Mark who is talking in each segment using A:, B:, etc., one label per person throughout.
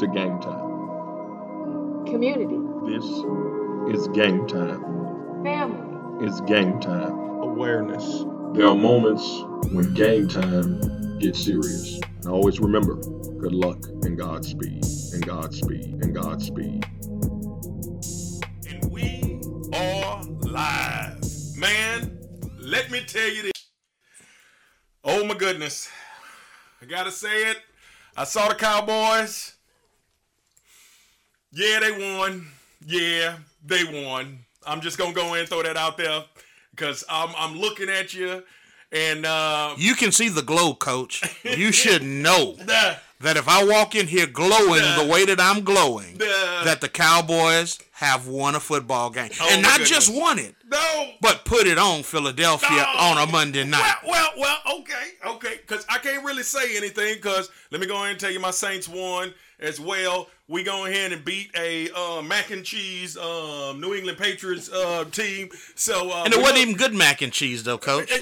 A: to game time.
B: Community.
A: This is game time.
B: Family.
A: It's game time.
C: Awareness.
A: There are moments when game time gets serious. And always remember good luck and Godspeed, and Godspeed, and Godspeed.
C: And we are live. Man, let me tell you this. Oh my goodness. I gotta say it. I saw the Cowboys. Yeah, they won. Yeah, they won. I'm just gonna go in and throw that out there because I'm I'm looking at you and uh
D: You can see the glow, coach. You should know
C: the,
D: that if I walk in here glowing
C: Duh.
D: the way that I'm glowing,
C: Duh.
D: that the Cowboys have won a football game.
C: Oh,
D: and not
C: goodness.
D: just won it,
C: no
D: but put it on Philadelphia
C: No.
D: on a Monday night.
C: Well, well, well, okay, okay, because I can't really say anything because let me go ahead and tell you my Saints won as well. We go ahead and beat a uh, mac and cheese um, New England Patriots uh, team. So uh,
D: and it wasn't even good mac and cheese, though, coach.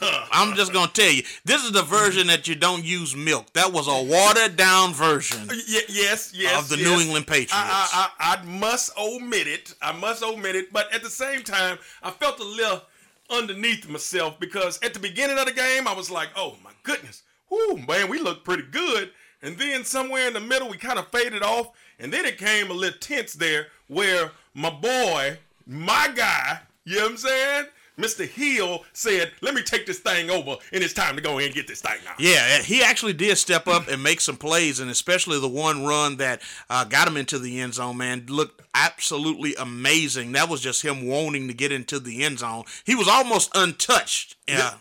C: Uh,
D: I'm just going to tell you, this is the version that you don't use milk. That was a watered down version
C: y- yes, yes,
D: of the
C: yes.
D: New England Patriots.
C: I, I, I, I must omit it. I must omit it. But at the same time, I felt a little underneath myself because at the beginning of the game, I was like, oh my goodness, whoo, man, we look pretty good. And then somewhere in the middle, we kind of faded off. And then it came a little tense there where my boy, my guy, you know what I'm saying? Mr. Hill said, let me take this thing over and it's time to go in and get this thing out.
D: Yeah, he actually did step up and make some plays, and especially the one run that uh, got him into the end zone, man, looked absolutely amazing. That was just him wanting to get into the end zone. He was almost untouched uh,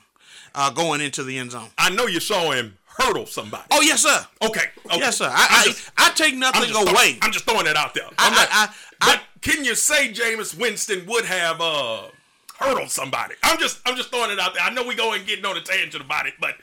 D: uh, going into the end zone.
C: I know you saw him hurdle somebody.
D: Oh, yes, sir.
C: Okay. okay.
D: Yes, sir.
C: I'm
D: I, I,
C: just-
D: I take
C: I'm
D: nothing
C: just
D: away.
C: I'm just throwing that out there.
D: I-
C: I'm not-
D: I- I-
C: but can you say Jameis Winston would have uh hurdled somebody? I'm just I'm just throwing it out there. I know we go and getting on a tangent about it, but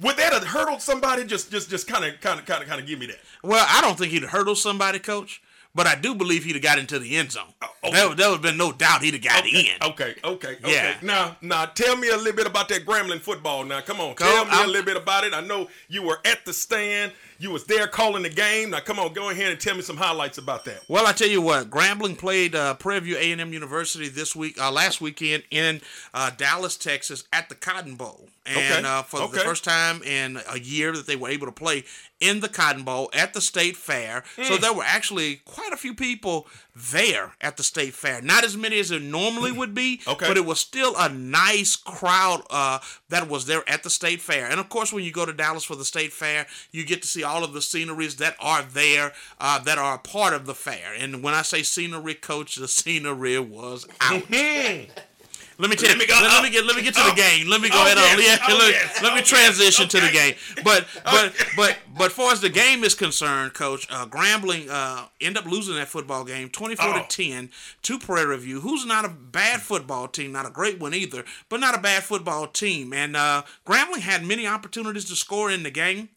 C: would that have hurdled somebody? Just just just kind of kind of kind of kind of give me that.
D: Well, I don't think he'd hurdle somebody, coach, but I do believe he'd have got into the end zone.
C: Oh, okay.
D: There, there would have been no doubt he'd have got
C: Okay,
D: in.
C: okay, okay, okay.
D: Yeah.
C: Now, now, tell me a little bit about that Grambling football. Now, come on, tell me a
D: I'm-
C: little bit about it. I know you were at the stand. You was there calling the game. Now, come on, go ahead and tell me some highlights about that.
D: Well, I tell you what, Grambling played uh, Prairie View A&M University this week, uh, last weekend in uh, Dallas, Texas, at the Cotton Bowl, and
C: Okay,
D: uh, for the first time in a year that they were able to play in the Cotton Bowl at the State Fair.
C: Hmm.
D: So there were actually quite a few people there at the State Fair. Not as many as it normally would be,
C: Okay.
D: but it was still a nice crowd uh, that was there at the State Fair. And of course, when you go to Dallas for the State Fair, you get to see all of the sceneries that are there uh, that are a part of the fair. And when I say scenery, coach, the scenery was out. Let me tell
C: Let
D: you.
C: me go-
D: Let, let
C: oh.
D: me get. Let me get to
C: Oh.
D: the game. Let me go
C: Oh,
D: ahead on.
C: yes.
D: Yeah,
C: Oh,
D: let,
C: yes.
D: let me transition
C: yes.
D: to the game. But but but but far as the game is concerned, coach, uh, Grambling uh, end up losing that football game, twenty four to ten, to Prairie View, who's not a bad football team, not a great one either, but not a bad football team. And uh, Grambling had many opportunities to score in the game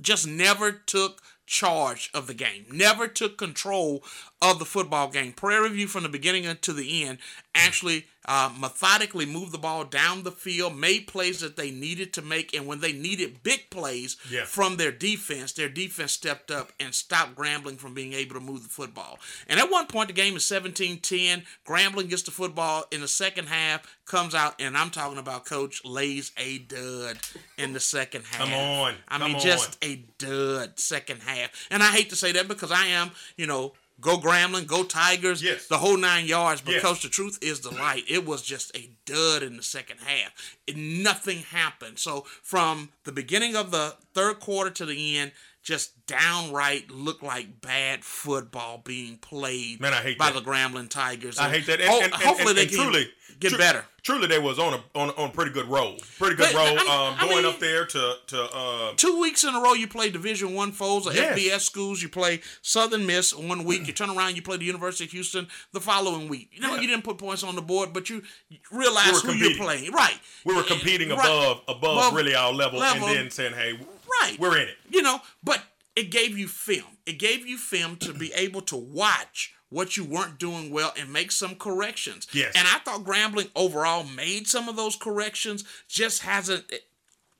D: just never took charge of the game, never took control of the football game. Prairie View from the beginning to the end actually uh, methodically moved the ball down the field, made plays that they needed to make, and when they needed big plays
C: Yeah.
D: from their defense, their defense stepped up and stopped Grambling from being able to move the football. And at one point, the game is 17-10. Grambling gets the football in the second half, comes out, and I'm talking about Coach lays a dud in the second half.
C: Come on,
D: I
C: come
D: mean,
C: on.
D: just a dud second half. And I hate to say that because I am, you know, go Grambling, go Tigers,
C: Yes.
D: the whole nine yards. Because
C: Yes.
D: the truth is the light. It was just a dud in the second half. It, nothing happened. So from the beginning of the third quarter to the end, just downright looked like bad football being played
C: Man, I hate
D: by
C: that.
D: the Grambling Tigers.
C: I hate that. And,
D: ho-
C: and- and-
D: hopefully
C: and-
D: they
C: and
D: can
C: truly
D: get
C: tru-
D: better.
C: Truly, they was on a on, on a pretty good roll. Pretty good
D: But,
C: roll.
D: I-
C: um,
D: I
C: going
D: mean-
C: up there to to uh,
D: two weeks in a row you play division one foes or
C: Yes.
D: fbs schools you play southern miss one week you turn around you play the university of houston the following week you know
C: Yeah.
D: you didn't put points on the board but you realize
C: we
D: who
C: competing.
D: you're playing right
C: we were
D: And-
C: competing
D: right.
C: above above
D: Above
C: really our level,
D: level.
C: and then saying, hey,
D: right
C: we're in it.
D: you know but it gave you film it gave you film to be able to watch what you weren't doing well and make some corrections
C: Yes.
D: and i thought grambling overall made some of those corrections just hasn't eh,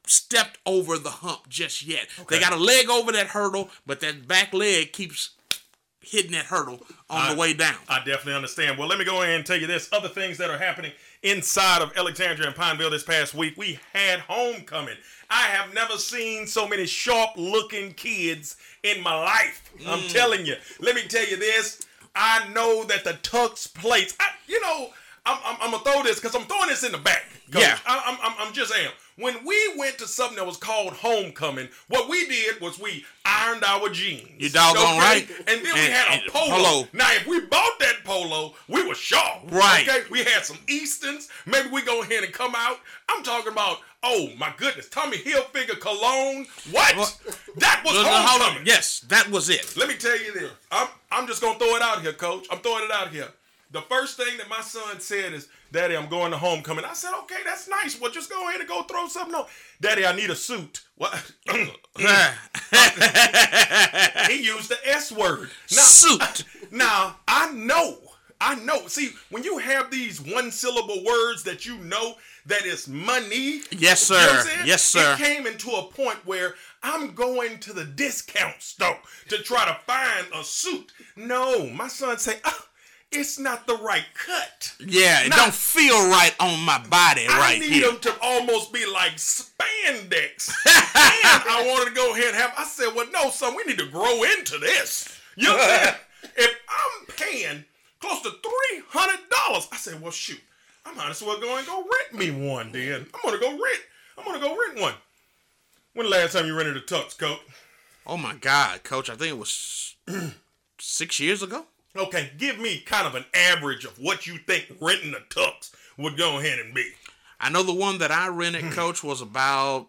D: stepped over the hump just yet. Okay. They got a leg over that hurdle, but that back leg keeps hitting that hurdle on
C: I-
D: the way down.
C: I definitely understand. Well, let me go ahead and tell you this. Other things that are happening inside of Alexandria and Pineville this past week. We had homecoming. I have never seen so many sharp looking kids in my life. I'm
D: Mm.
C: telling you. Let me tell you this. I know that the Tux plates, I, you know, I'm, I'm, I'm gonna throw this because I'm throwing this in the back. Coach.
D: Yeah.
C: I, I'm, I'm, I'm just saying. When we went to something that was called homecoming, what we did was we ironed our jeans.
D: You doggone right.
C: And then we had a polo.
D: polo.
C: Now, if we bought that polo, we were sharp.
D: Right.
C: Okay. We had some Eastons. Maybe we go ahead and come out. I'm talking about. Oh my goodness, Tommy Hilfiger cologne. What?
D: What?
C: That was
D: No, no,
C: homecoming.
D: Yes, that was it.
C: Let me tell you this. I'm I'm just gonna throw it out here, Coach. I'm throwing it out here. The first thing that my son said is, "Daddy, I'm going to homecoming." I said, "Okay, that's nice. Well, just go ahead and go throw something on." Daddy, I need a suit. What? he used the S word. Now,
D: Suit.
C: now, I know, I know. See, when you have these one syllable words that you know that is money.
D: Yes,
C: you know
D: sir. Yes, sir.
C: It came into a point where I'm going to the discount store to try to find a suit. No, my son say, oh, it's not the right cut.
D: Yeah, it don't feel right on my body
C: I
D: right
C: need
D: here.
C: them to almost be like spandex. and I wanted to go ahead and have. I said, "Well, no, son, we need to grow into this." You know what I'm saying? If I'm paying close to three hundred dollars, I said, "Well, shoot, I might as well go and go rent me one. Then I'm gonna go rent. I'm gonna go rent one." When the last time you rented a tux coat?
D: Oh my God, Coach! I think it was six years ago.
C: Okay, give me kind of an average of what you think renting a tux would go ahead and be.
D: I know the one that I rented,
C: Hmm.
D: Coach, was about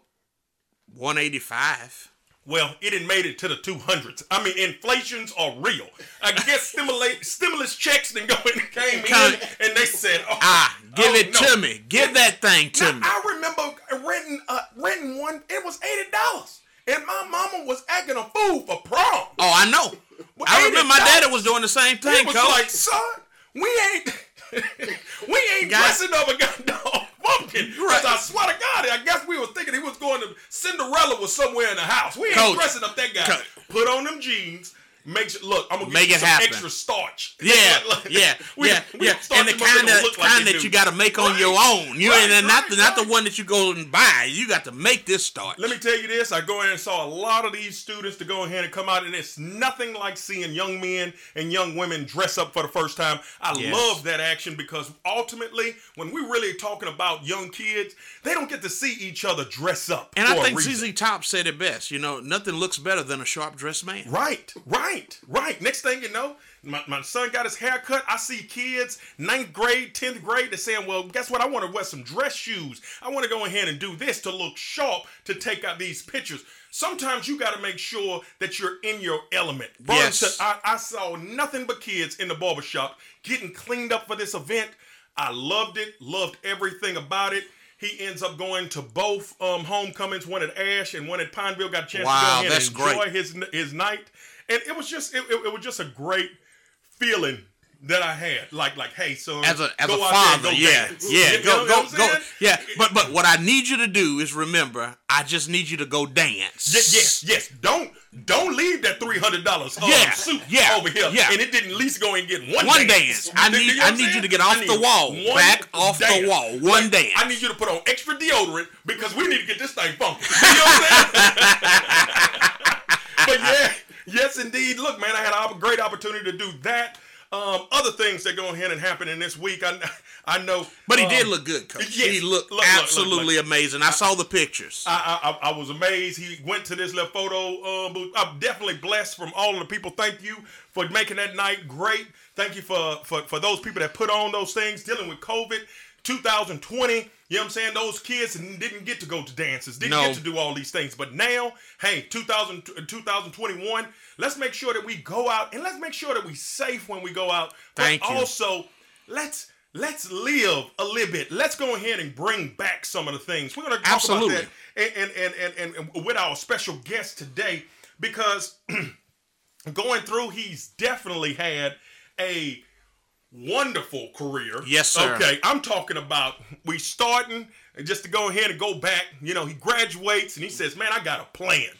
D: one eighty five.
C: Well, it had made it to the 200s. I mean, inflations are real. I guess stimulate, stimulus checks then go and came in and they said, oh,
D: Ah, give
C: oh,
D: it
C: no.
D: to me. Give that thing to
C: Now,
D: me.
C: I remember renting uh, renting one, it was $80. And my mama was acting a fool for prom.
D: Oh, I know.
C: Well,
D: I remember my daddy was doing the same thing,
C: It was
D: Coach.
C: like, son, we ain't we ain't
D: Got-
C: dressing up a goddamn pumpkin.
D: Right.
C: I swear to God, I guess we was thinking he was going to Cinderella was somewhere in the house. We ain't
D: Coach.
C: dressing up that guy.
D: Coach.
C: Put on them jeans. Make sure, look, I'm gonna
D: Make
C: give you
D: it
C: some
D: happen.
C: extra starch.
D: Yeah,
C: Like,
D: yeah,
C: we-
D: yeah,
C: we
D: yeah. And the
C: them up, they
D: kind of
C: like
D: kind that
C: do.
D: you got to make on
C: Right.
D: your own. You
C: Right,
D: and not the, not the one that you go and buy. You got to make this start.
C: Let me tell you this. I go in and saw a lot of these students to go ahead and come out, and it's nothing like seeing young men and young women dress up for the first time. I
D: Yes.
C: love that action because ultimately, when we're really talking about young kids, they don't get to see each other dress up.
D: And I think. ZZ Top said it best. You know, nothing looks better than a sharp dressed man.
C: Right, right, right. Next thing you know, my, my son got his hair cut. I see kids, ninth grade, 10th grade, they're saying, well, guess what? I want to wear some dress shoes. I want to go ahead and do this to look sharp to take out these pictures. Sometimes you got to make sure that you're in your element.
D: Yes.
C: I, I saw nothing but kids in the barbershop getting cleaned up for this event. I loved it, loved everything about it. He ends up going to both um, homecomings, one at Ash and one at Pineville. Got a chance
D: Wow,
C: to go ahead and enjoy
D: great.
C: his his night, and it was just it, it, it was just a great feeling that I had. Like like, hey, son,
D: As a as a father, yeah,
C: dance.
D: yeah,
C: You
D: go go go, yeah. But but what I need you to do is remember, I just need you to go dance.
C: Ye- Yes, yes. Don't don't leave that three hundred dollars um,
D: Yeah,
C: suit
D: yeah,
C: over here,
D: yeah.
C: and it didn't at least go and get one,
D: One
C: dance.
D: dance. I
C: You
D: need-
C: know
D: I need you to get off the wall, back off the wall, one dance.
C: I need you to put on extra deodorant because we need to get this thing funky. You know what I'm saying? but yeah, yes indeed. Look, man, I had a great opportunity to do that. Um, other things that go ahead and happen in this week, I, I know.
D: But he
C: um,
D: did look good, coach.
C: yes.
D: He looked
C: Look, look, look,
D: absolutely amazing. I saw the pictures.
C: I, I, I was amazed. He went to this little photo uh, booth. I'm definitely blessed from all of the people. Thank you for making that night great. Thank you for, for, for those people that put on those things dealing with COVID. 2020, you know what I'm saying? Those kids didn't get to go to dances, didn't
D: No.
C: get to do all these things. But now, hey, 2000, 2021, let's make sure that we go out and let's make sure that we safe when we go out.
D: Thank
C: but
D: you.
C: also, let's let's live a little bit. Let's go ahead and bring back some of the things. We're gonna talk
D: Absolutely.
C: about that and and, and, and and with our special guest today because going through he's definitely had a wonderful career
D: Yes, sir.
C: okay i'm talking about we starting and just to go ahead and go back, you know, he graduates and he says, "Man, I got a plan.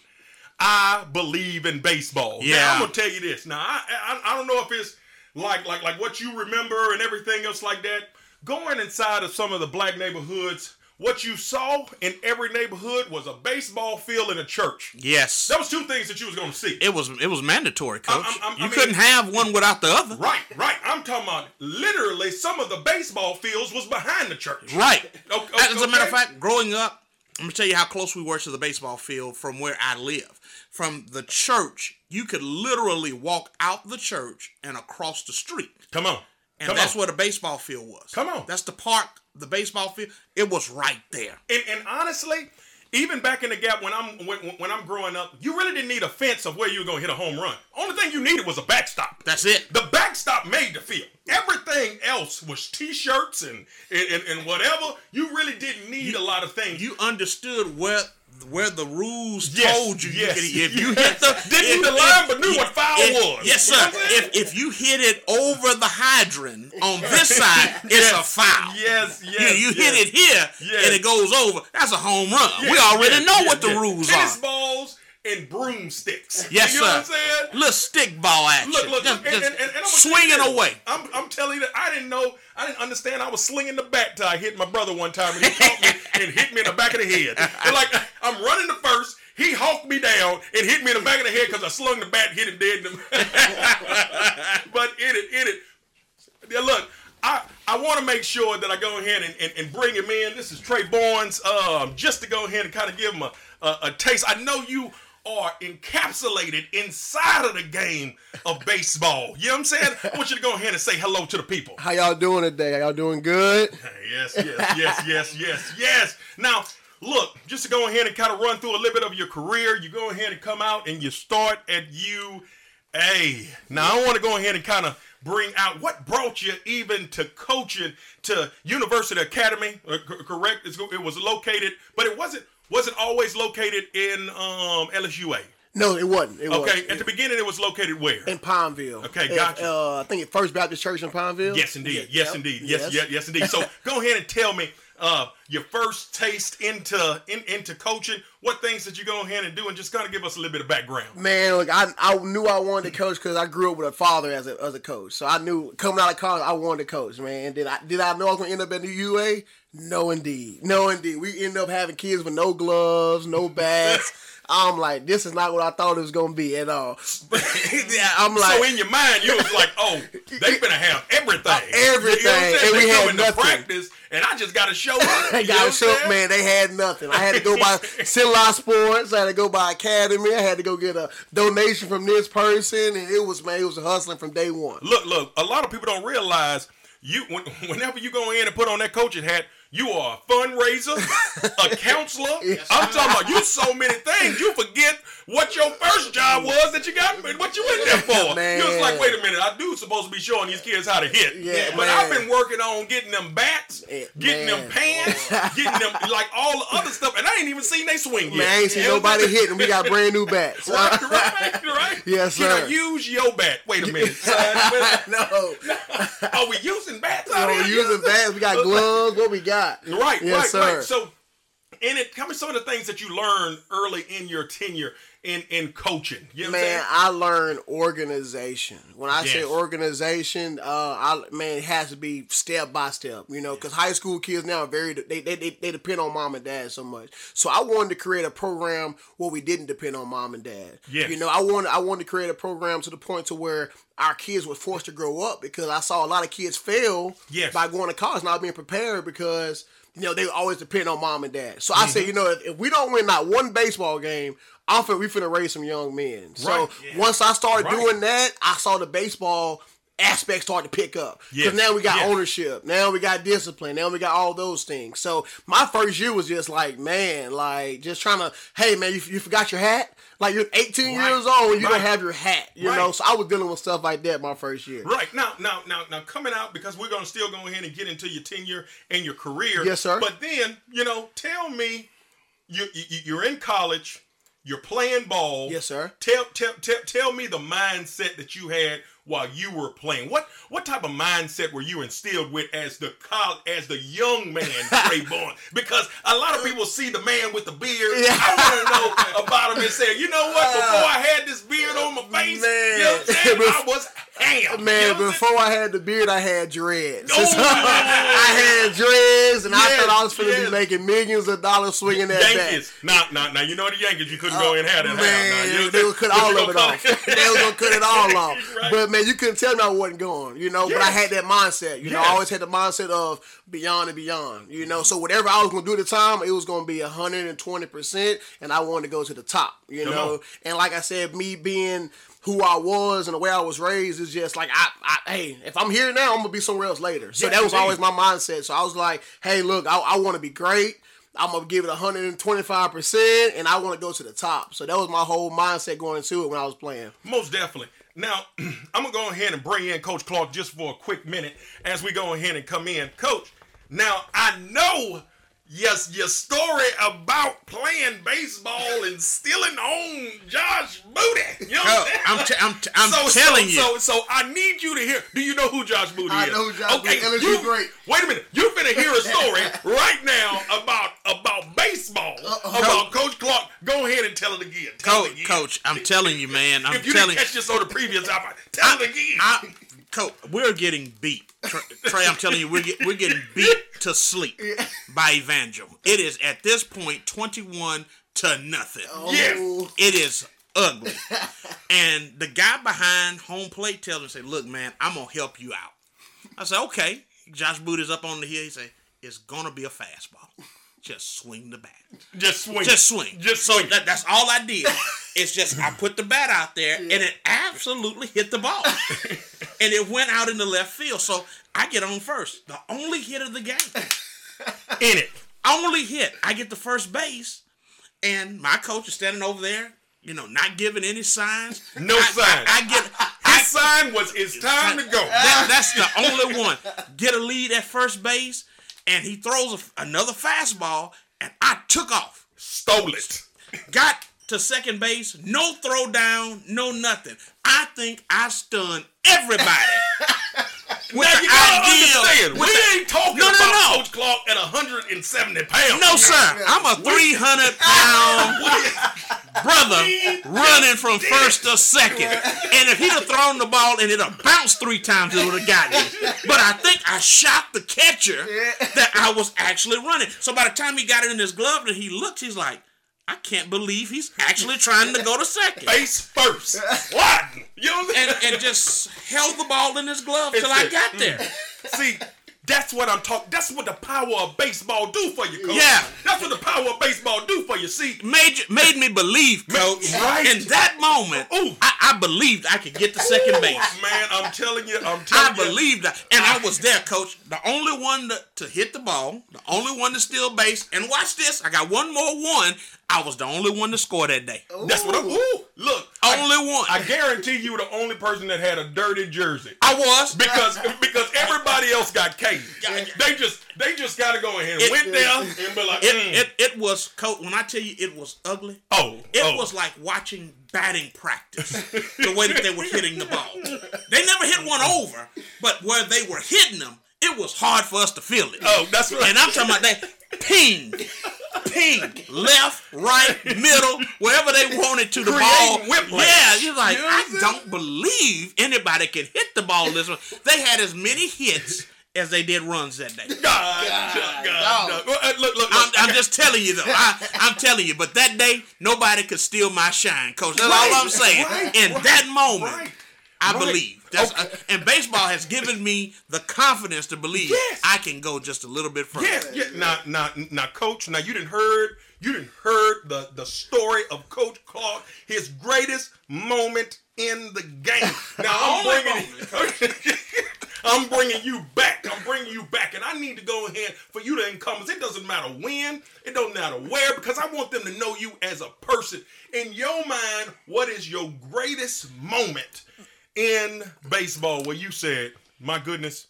C: I believe in baseball." Now,
D: Yeah.
C: I'm gonna tell you this. Now, I, I I don't know if it's like like like what you remember and everything else like that. Going inside of some of the black neighborhoods, what you saw in every neighborhood was a baseball field and a church.
D: Yes.
C: That was two things that you was gonna see.
D: It was it was mandatory, coach.
C: I'm- I'm- I
D: you
C: mean-
D: couldn't have one without the other.
C: Right, right. I'm talking about literally some of the baseball fields was behind the church.
D: Right.
C: O- o-
D: As a matter of fact, growing up, I'm gonna tell you how close we were to the baseball field from where I live. From the church, you could literally walk out the church and across the street.
C: Come on.
D: And
C: Come
D: that's
C: on.
D: where the baseball field was.
C: Come on.
D: That's the park, the baseball field. It was right there.
C: And, and honestly, even back in the gap when I'm when, when I'm growing up, you really didn't need a fence of where you were gonna hit a home run. Only thing you needed was a backstop.
D: That's it.
C: The backstop made the field. Everything else was t-shirts and and, and, and whatever. You really didn't need a lot of things.
D: You understood where where the rules
C: Yes,
D: told you.
C: yes,
D: you could, if you
C: yes.
D: hit the
C: Didn't
D: if-
C: the line, but knew what foul
D: if-
C: was.
D: Yes, sir.
C: what I'm saying?
D: If if you hit it over the hydrant on this side, it's a foul.
C: Yes, yes.
D: You, you
C: yes.
D: hit it here
C: Yes.
D: and it goes over. That's a home run. we already
C: yes,
D: know
C: yes,
D: what the
C: yes.
D: rules
C: Tennis
D: are.
C: balls and broomsticks.
D: Yes,
C: you know
D: sir.
C: what I'm saying?
D: Little stick ball action.
C: Look, look,
D: Just-
C: and,
D: just
C: and, and, and I'm
D: swinging
C: this.
D: away.
C: I'm, I'm telling you that I didn't know, I didn't understand. I was slinging the bat till I hit my brother one time, and he caught me and hit me in the back of the head. And like I'm running the first, he hawked me down and hit me in the back of the head because I slung the bat, and hit him dead. In the... but in it, in it. Yeah, look, I, I want to make sure that I go ahead and, and, and bring him in. This is Trey Barnes, um, just to go ahead and kind of give him a, a, a taste. I know you are encapsulated inside of the game of baseball. You know what I'm saying? I want you to go ahead and say hello to the people.
B: How y'all doing today? Are y'all doing good?
C: Yes, yes, yes, yes, yes, yes. Now, look, just to go ahead and kind of run through a little bit of your career, you go ahead and come out and you start at UA. Now, I want to go ahead and kind of bring out what brought you even to coaching to University Academy. uh, correct? It was located, but it wasn't wasn't always located in um, LSUA.
B: No, it wasn't. It
C: Okay,
B: wasn't.
C: at the beginning, it was located where?
B: in Pineville.
C: Okay,
B: At,
C: gotcha.
B: Uh, I think at First Baptist Church in Pineville.
C: Yes, indeed. Yes, indeed. Yes, yes, yes, indeed. So go ahead and tell me uh, your first taste into in, into coaching. What things did you go ahead and do, and just kind of give us a little bit of background.
B: Man, look, I I knew I wanted to coach because I grew up with a father as a as a coach. So I knew coming out of college I wanted to coach. Man, did I did I know I was gonna end up at the UA? No, indeed, no, indeed. We end up having kids with no gloves, no bats. I'm like, this is not what I thought it was gonna be at all. yeah, I'm like,
C: so in your mind, you was like, "Oh, they gonna have everything, uh,
B: everything,
C: You know what I'm saying?
B: and we had nothing.
C: practice, and I just got to show up.
B: I gotta show up, man. They had nothing. I had to go by Sinlaw Sports. I had to go by Academy. I had to go get a donation from this person, and it was man, it was hustling from day one.
C: Look, look. A lot of people don't realize you when, whenever you go in and put on that coaching hat, you are a fundraiser, a counselor. I'm talking about you so many things. You forget what your first job was that you got, what you in there for.
B: Man.
C: You was like, wait a minute, I do supposed to be showing these kids how to hit.
B: Yeah,
C: but
B: man.
C: I've been working on getting them bats, getting them pants, getting them like all the other stuff, and I ain't even seen they swing yet.
B: Man, I ain't seen
C: You know what I'm
B: nobody hitting. We got brand new bats.
C: Right, right, right.
B: Yes,
C: Can I
B: sir.
C: use your bat? Wait a minute, son.
B: no,
C: Are we using bats out
B: no,
C: here?
B: using bats. We got gloves. What we got?
C: Right,
B: Yes,
C: right,
B: sir.
C: right. So, in it, tell me some of the things that you learned early in your tenure in in coaching. You know
B: Man. I learned organization. When I say organization, uh, I man, it has to be step by step. You know, because high school kids now are very they, they they they depend on mom and dad so much. So I wanted to create a program where we didn't depend on mom and dad.
C: Yes.
B: You know, I wanted I wanted to create a program to the point to where our kids were forced to grow up because I saw a lot of kids fail
C: Yes.
B: by going to college not being prepared because you know they always depend on mom and dad. So I said, you know, if, if we don't win not one baseball game, I'm finna, we finna raise some young men. So
C: Right, yeah.
B: once I started
C: Right.
B: doing that, I saw the baseball aspect start to pick up. Because
C: Yes,
B: now we got
C: yes.
B: ownership. Now we got discipline. Now we got all those things. So my first year was just like, man, like just trying to, hey man, you, you forgot your hat? Like you're 18
C: Right,
B: years old and you
C: right.
B: don't have your hat. You
C: Right.
B: know, so I was dealing with stuff like that my first year.
C: Right now, now, now, now, coming out because we're gonna still go ahead and get into your tenure and your career.
B: Yes, sir.
C: But then, you know, tell me, you, you you're in college, you're playing ball.
B: Yes, sir.
C: Tell tell tell tell me the mindset that you had while you were playing. What what type of mindset were you instilled with as the col- as the young man Trey Bourne? Because a lot of people see the man with the beard.
B: Yeah.
C: I want to know about him and say, you know what? Uh, before I had this beard on my face, you know what I'm saying?
B: Man.
C: I was ham.
B: Man,
C: you know
B: before I had the beard, I had dreads.
C: Oh,
B: I had dreads, and I thought I was going to be making millions of dollars swinging that bat.
C: Yankees. Nah, nah, nah. You know the Yankees. You couldn't go uh, in and have that.
B: Man.
C: Nah, you-
B: they would cut all of it off. they were gonna cut it all off.
C: Right.
B: But man, you couldn't tell me I wasn't going. You know, but I had that mindset. You know, I always had the mindset of beyond and beyond. You know, so whatever I was gonna do at the time, it was gonna be hundred and twenty percent, and I wanted to go to the top. You
C: Come
B: know,
C: on.
B: and like I said, me being who I was and the way I was raised is just like I, I hey, if I'm here now, I'm gonna be somewhere else later. So
C: Yes,
B: that was
C: indeed.
B: always my mindset. So I was like, hey, look, I, I want to be great. I'm gonna give it 125 percent, and I want to go to the top. So that was my whole mindset going into it when I was playing.
C: Most definitely. Now, I'm gonna go ahead and bring in Coach Clark just for a quick minute as we go ahead and come in. Coach, now I know yes your story about playing baseball and stealing on Josh Booty. You know what
D: Oh,
C: I'm
D: I'm,
C: saying?
D: t- I'm, t- I'm
C: so,
D: telling
C: so,
D: you.
C: So, so I need you to hear. Do you know who Josh Booty
B: I
C: is?
B: I know who Josh Booty- LSU
C: you-
B: great.
C: Wait a minute. You're gonna hear a story right now about about baseball. About Coach Clark. Go ahead and tell it again. Tell it
D: Coach,
C: again.
D: Coach, I'm telling you, man. I'm telling.
C: If you
D: telling
C: didn't catch this on the previous album, tell it again.
D: I, Coach, we're getting beat. Trey, I'm telling you, we're get, we're getting beat to sleep by Evangel. It is at this point 21 to nothing. Oh.
C: Yes.
B: Oh,
D: It is ugly. and the guy behind home plate tells me, say, look, man, I'm gonna help you out. I said, okay. Josh Booty is up on the hill. He say, it's gonna be a fastball. Just swing the bat.
C: Just swing.
D: Just swing.
C: Just
D: so
C: swing.
D: that, that's all I did. It's just I put the bat out there and it absolutely hit the ball. and it went out in the left field. So I get on first. The only hit of the game.
C: in it.
D: Only hit. I get the first base. And my coach is standing over there, you know, not giving any signs.
C: No
D: I,
C: signs.
D: I, I get
C: His sign was it's time to go.
D: that, that's the only one. Get a lead at first base, and he throws a, another fastball, and I took off.
C: Stole it.
D: Got to second base, no throw down, no nothing. I think I stunned everybody. with
C: now
D: the
C: you gotta
D: idea-
C: understand,
D: with
C: we
D: the-
C: ain't talking
D: No, no,
C: about
D: no.
C: Coach Clark at 170 pounds.
D: No, sir. I'm a 300 pound brother running from first to second. And if he'd have thrown the ball and it have bounced three times, it would have gotten it. But I think I shot the catcher that I was actually running. So by the time he got it in his glove and he looked, he's like, I can't believe he's actually trying to go to second.
C: Face first. What? You know what I'm
D: And, and just held the ball in his glove till I got there. Mm.
C: See, that's what I'm talking. That's what the power of baseball do for you, coach.
D: Yeah.
C: That's what the power of baseball do for you. See,
D: made made me believe, coach.
C: right.
D: In that moment,
C: Ooh.
D: I, I believed I could get to second base.
C: man, I'm telling you, I'm
D: I
C: telling you.
D: believed that, and I was there, coach. The only one to, to hit the ball, the only one to steal base. And watch this, I got one more one. I was the only one to score that day.
C: That's what I'm. Ooh, look, I,
D: Only one.
C: I guarantee you, the only person that had a dirty jersey.
D: I was.
C: because because everybody else got caged. They just they just gotta go ahead and
D: It-
C: went there and be like,
D: It,
C: mm.
D: it it was coach. When I tell you it was ugly,
C: oh,
D: it
C: oh.
D: was like watching batting practice. the way that they were hitting the ball. They never hit one over, but where they were hitting them, it was hard for us to feel it.
C: Oh, that's right.
D: And I'm talking about that ping, ping, left, right, middle, wherever they wanted to the ball.
C: Whiplash.
D: Yeah, you're like,
C: You know
D: I don't believe anybody can hit the ball this way. They had as many hits as they did runs that day.
C: God, God, God, Look, look, look.
D: I'm, I'm just telling you though. I, I'm telling you. But that day, nobody could steal my shine, coach. That's
C: Right,
D: all I'm saying.
C: right,
D: In
C: right,
D: that moment, I believe. That's,
C: Okay.
D: uh, and baseball has given me the confidence to believe
C: Yes.
D: I can go just a little bit further.
C: Yeah, yeah. Now, now, now, Coach. Now, you didn't heard. You didn't heard the the story of Coach Clark, his greatest moment in the game. Now, I'm
D: Only
C: bringing. I'm bringing you back. I'm bringing you back, and I need to go ahead for you to encompass. It doesn't matter when, it don't matter where, because I want them to know you as a person. In your mind, what is your greatest moment in baseball where you said, "My goodness,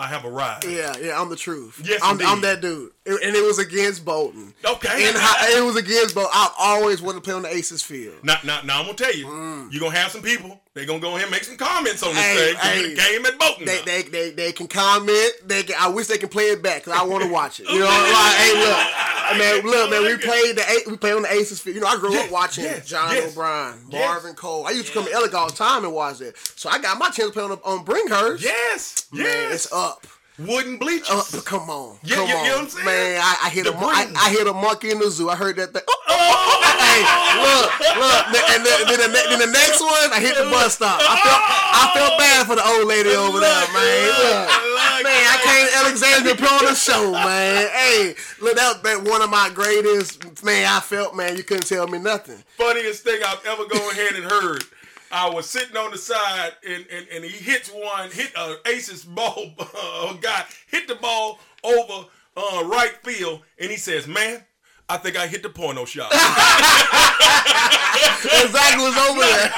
C: I have arrived.
B: Yeah, yeah, I'm the truth.
C: Yes,
B: I'm, I'm that dude. And it was against Bolton.
C: Okay.
B: And it was against Bolton. I always wanted to play on the Aces field.
C: Now, now, now I'm gonna tell you, mm. you're gonna have some people. They're gonna go ahead and make some comments on this
B: Hey,
C: thing.
B: hey.
C: the game at Bolton.
B: They, they, they, they can comment. They can, I wish they can play it back because I want to watch it. You know, like, hey, look, man, look, man, we played the A- we played on the Aces. You know, I grew
C: Yes,
B: up watching
C: yes,
B: John
C: yes.
B: O'Brien. Marvin Cole. I used to come to Ellicott all the time and watch that. So I got my chance to play on, on Bringhurst.
C: yes,
B: Man,
C: yes.
B: it's up.
C: Wooden bleachers.
B: Uh, but come on,
C: Yeah,
B: come
C: you- you
B: on,
C: know what I'm saying?
B: man! I, I hit
C: The
B: a I. I hit a monkey in the zoo. I heard that thing. Oh, oh, oh, hey, look, look, and then, then, the, then the next one, I hit the bus stop. I felt, I felt bad for the old lady over there, man.
C: look,
B: man, I came to Alexandria put on the show, man. Hey, look, that, that one of my greatest, man. I felt, man, you couldn't tell me nothing.
C: Funniest thing I've ever gone ahead and heard. I was sitting on the side and, and, and he hits one, hit a aces ball uh, guy, hit the ball over uh, right field, and he says, "Man, I think I hit the porno shot."
B: Exactly was over there.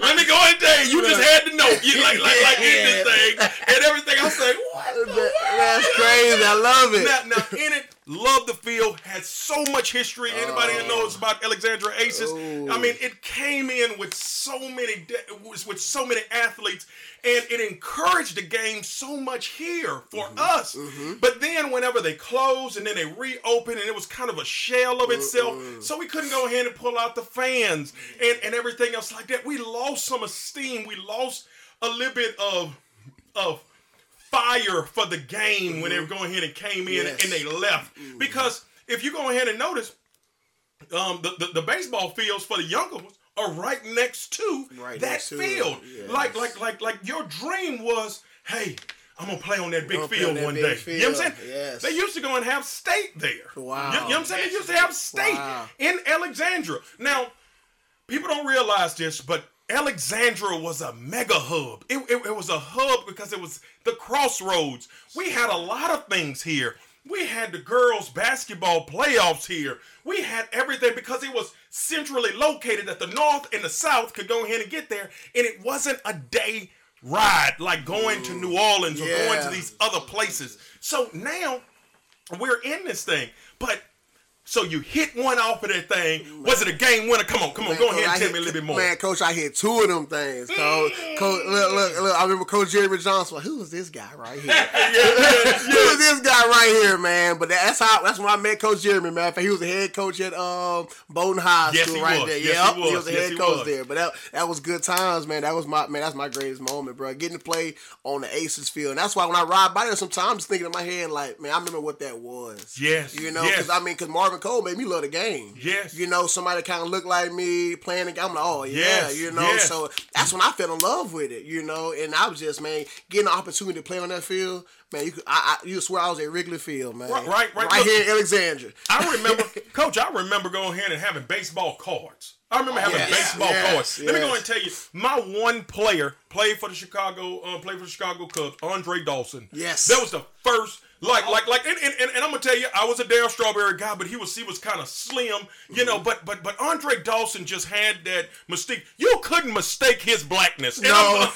C: Let me go ahead and tell you, you just had to know, you like like like in this thing and everything. I say, what? the
B: That- That's crazy. I love it.
C: Now, now in it, love the field has so much history. Anybody that oh. knows about Alexandria Aces, I mean, oh. it came in with so many with so many athletes, and it encouraged the game so much here for mm-hmm. us. Mm-hmm. But then, whenever they closed and then they reopened, and it was kind of a shell of itself, so we couldn't go ahead and pull out the fans and and everything else like that. We lost some esteem. We lost a little bit of of fire for the game when they were going ahead and came in
B: Yes.
C: and they left. Because if you go ahead and notice, um, the, the, the baseball fields for the younger ones are right next to
B: Right
C: that
B: next
C: field.
B: it, yes.
C: Like like like like your dream was, hey, I'm gonna play on that big field
B: that
C: one
B: big
C: day. You know what I'm saying?
B: yes.
C: They used to go and have state there.
B: Wow.
C: You, you know what I'm saying? They used to have state
B: Wow.
C: in Alexandria. Now, people don't realize this, but Alexandria was a mega hub. It, it, it was a hub because it was the crossroads. We had a lot of things here. We had the girls' basketball playoffs here. We had everything because it was centrally located that the north and the south could go ahead and get there. And it wasn't a day ride like going to New Orleans or going to these other places. So now we're in this thing. But so you hit one off of that thing. Was it a game winner? Come on, come on,
B: Man,
C: go ahead
B: I
C: and tell
B: hit-
C: me a little bit more.
B: Man, Coach, I hit two of them things. Coach, Coach look, look, look, I remember Coach Jeremy Johnson. Who is this guy right here? Who is this guy right here, man? But that's how. That's when I met Coach Jeremy, man. He was the head coach at um, Bolton High
C: Yes,
B: School right
C: was.
B: there.
C: Yes,
B: Yep,
C: he
B: he
C: was.
B: was the
C: Yes,
B: head
C: he
B: coach
C: was.
B: there. But that that was good times, man. That was my man. That's my greatest moment, bro. Getting to play on the Aces field, and that's why when I ride by there, sometimes I'm just thinking in my head, like, man, I remember what that was.
C: Yes,
B: you know,
C: yes.
B: because I mean, because Marvin Cole made me love the game.
C: Yes.
B: you know, somebody kind of looked like me playing the game. I'm like, oh yeah,
C: Yes,
B: you know.
C: yes.
B: So that's when I fell in love with it, you know. And I was just man getting the opportunity to play on that field, man. You could, I, I you swear I was at Wrigley Field, man.
C: Right, right, right.
B: right
C: Look-
B: here in Alexandria.
C: I remember, Coach. I remember going ahead and having baseball cards. I remember having
B: Yes,
C: baseball
B: yes,
C: cards. Let me go and tell you, my one player played for the Chicago, uh, played for the Chicago Cubs, Andre Dawson.
B: Yes.
C: that was the first. Like, like, like, and, and, and, I'm gonna tell you, I was a Darryl Strawberry guy, but he was he was kind of slim, you know. Mm-hmm. But but but Andre Dawson just had that mystique. You couldn't mistake his blackness. And
B: No,
C: I'm-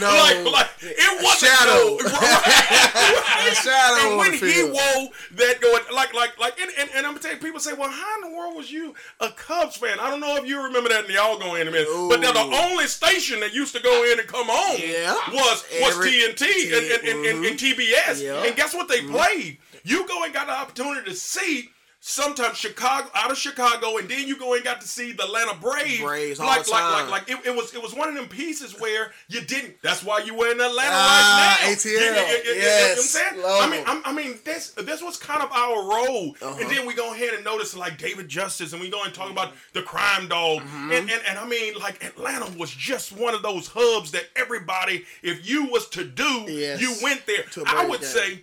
B: no, no.
C: Like, like it wasn't
B: Shadow.
C: no- right.
B: Shadow
C: And when he wore that going like like like and, and, and I'm gonna tell you, people say, well, how in the world was you a Cubs fan? I don't know if you remember that, and y'all go in a minute. But now the only station that used to go in and come on
B: Yeah.
C: was was
B: Every-
C: TNT and, and, and, and, and mm-hmm. TBS.
B: Yeah.
C: And guess what they played? You go and got the opportunity to see. Sometimes Chicago, out of Chicago, and then you go and got to see the Atlanta Braves.
B: Braves
C: like, like, like, like, it, it was, it was one of them pieces where you didn't. That's why you were in Atlanta
B: Ah,
C: right now.
B: ATL.
C: You- you- you- you- you know what I'm
B: Yes.
C: saying? I mean. I'm, I mean, this this was kind of our role,
B: Uh-huh.
C: and then we go ahead and notice like David Justice, and we go and talk about the crime dog,
B: Mm-hmm.
C: and, and and I mean, like Atlanta was just one of those hubs that everybody, if you was to do,
B: Yes.
C: you went there. I would say.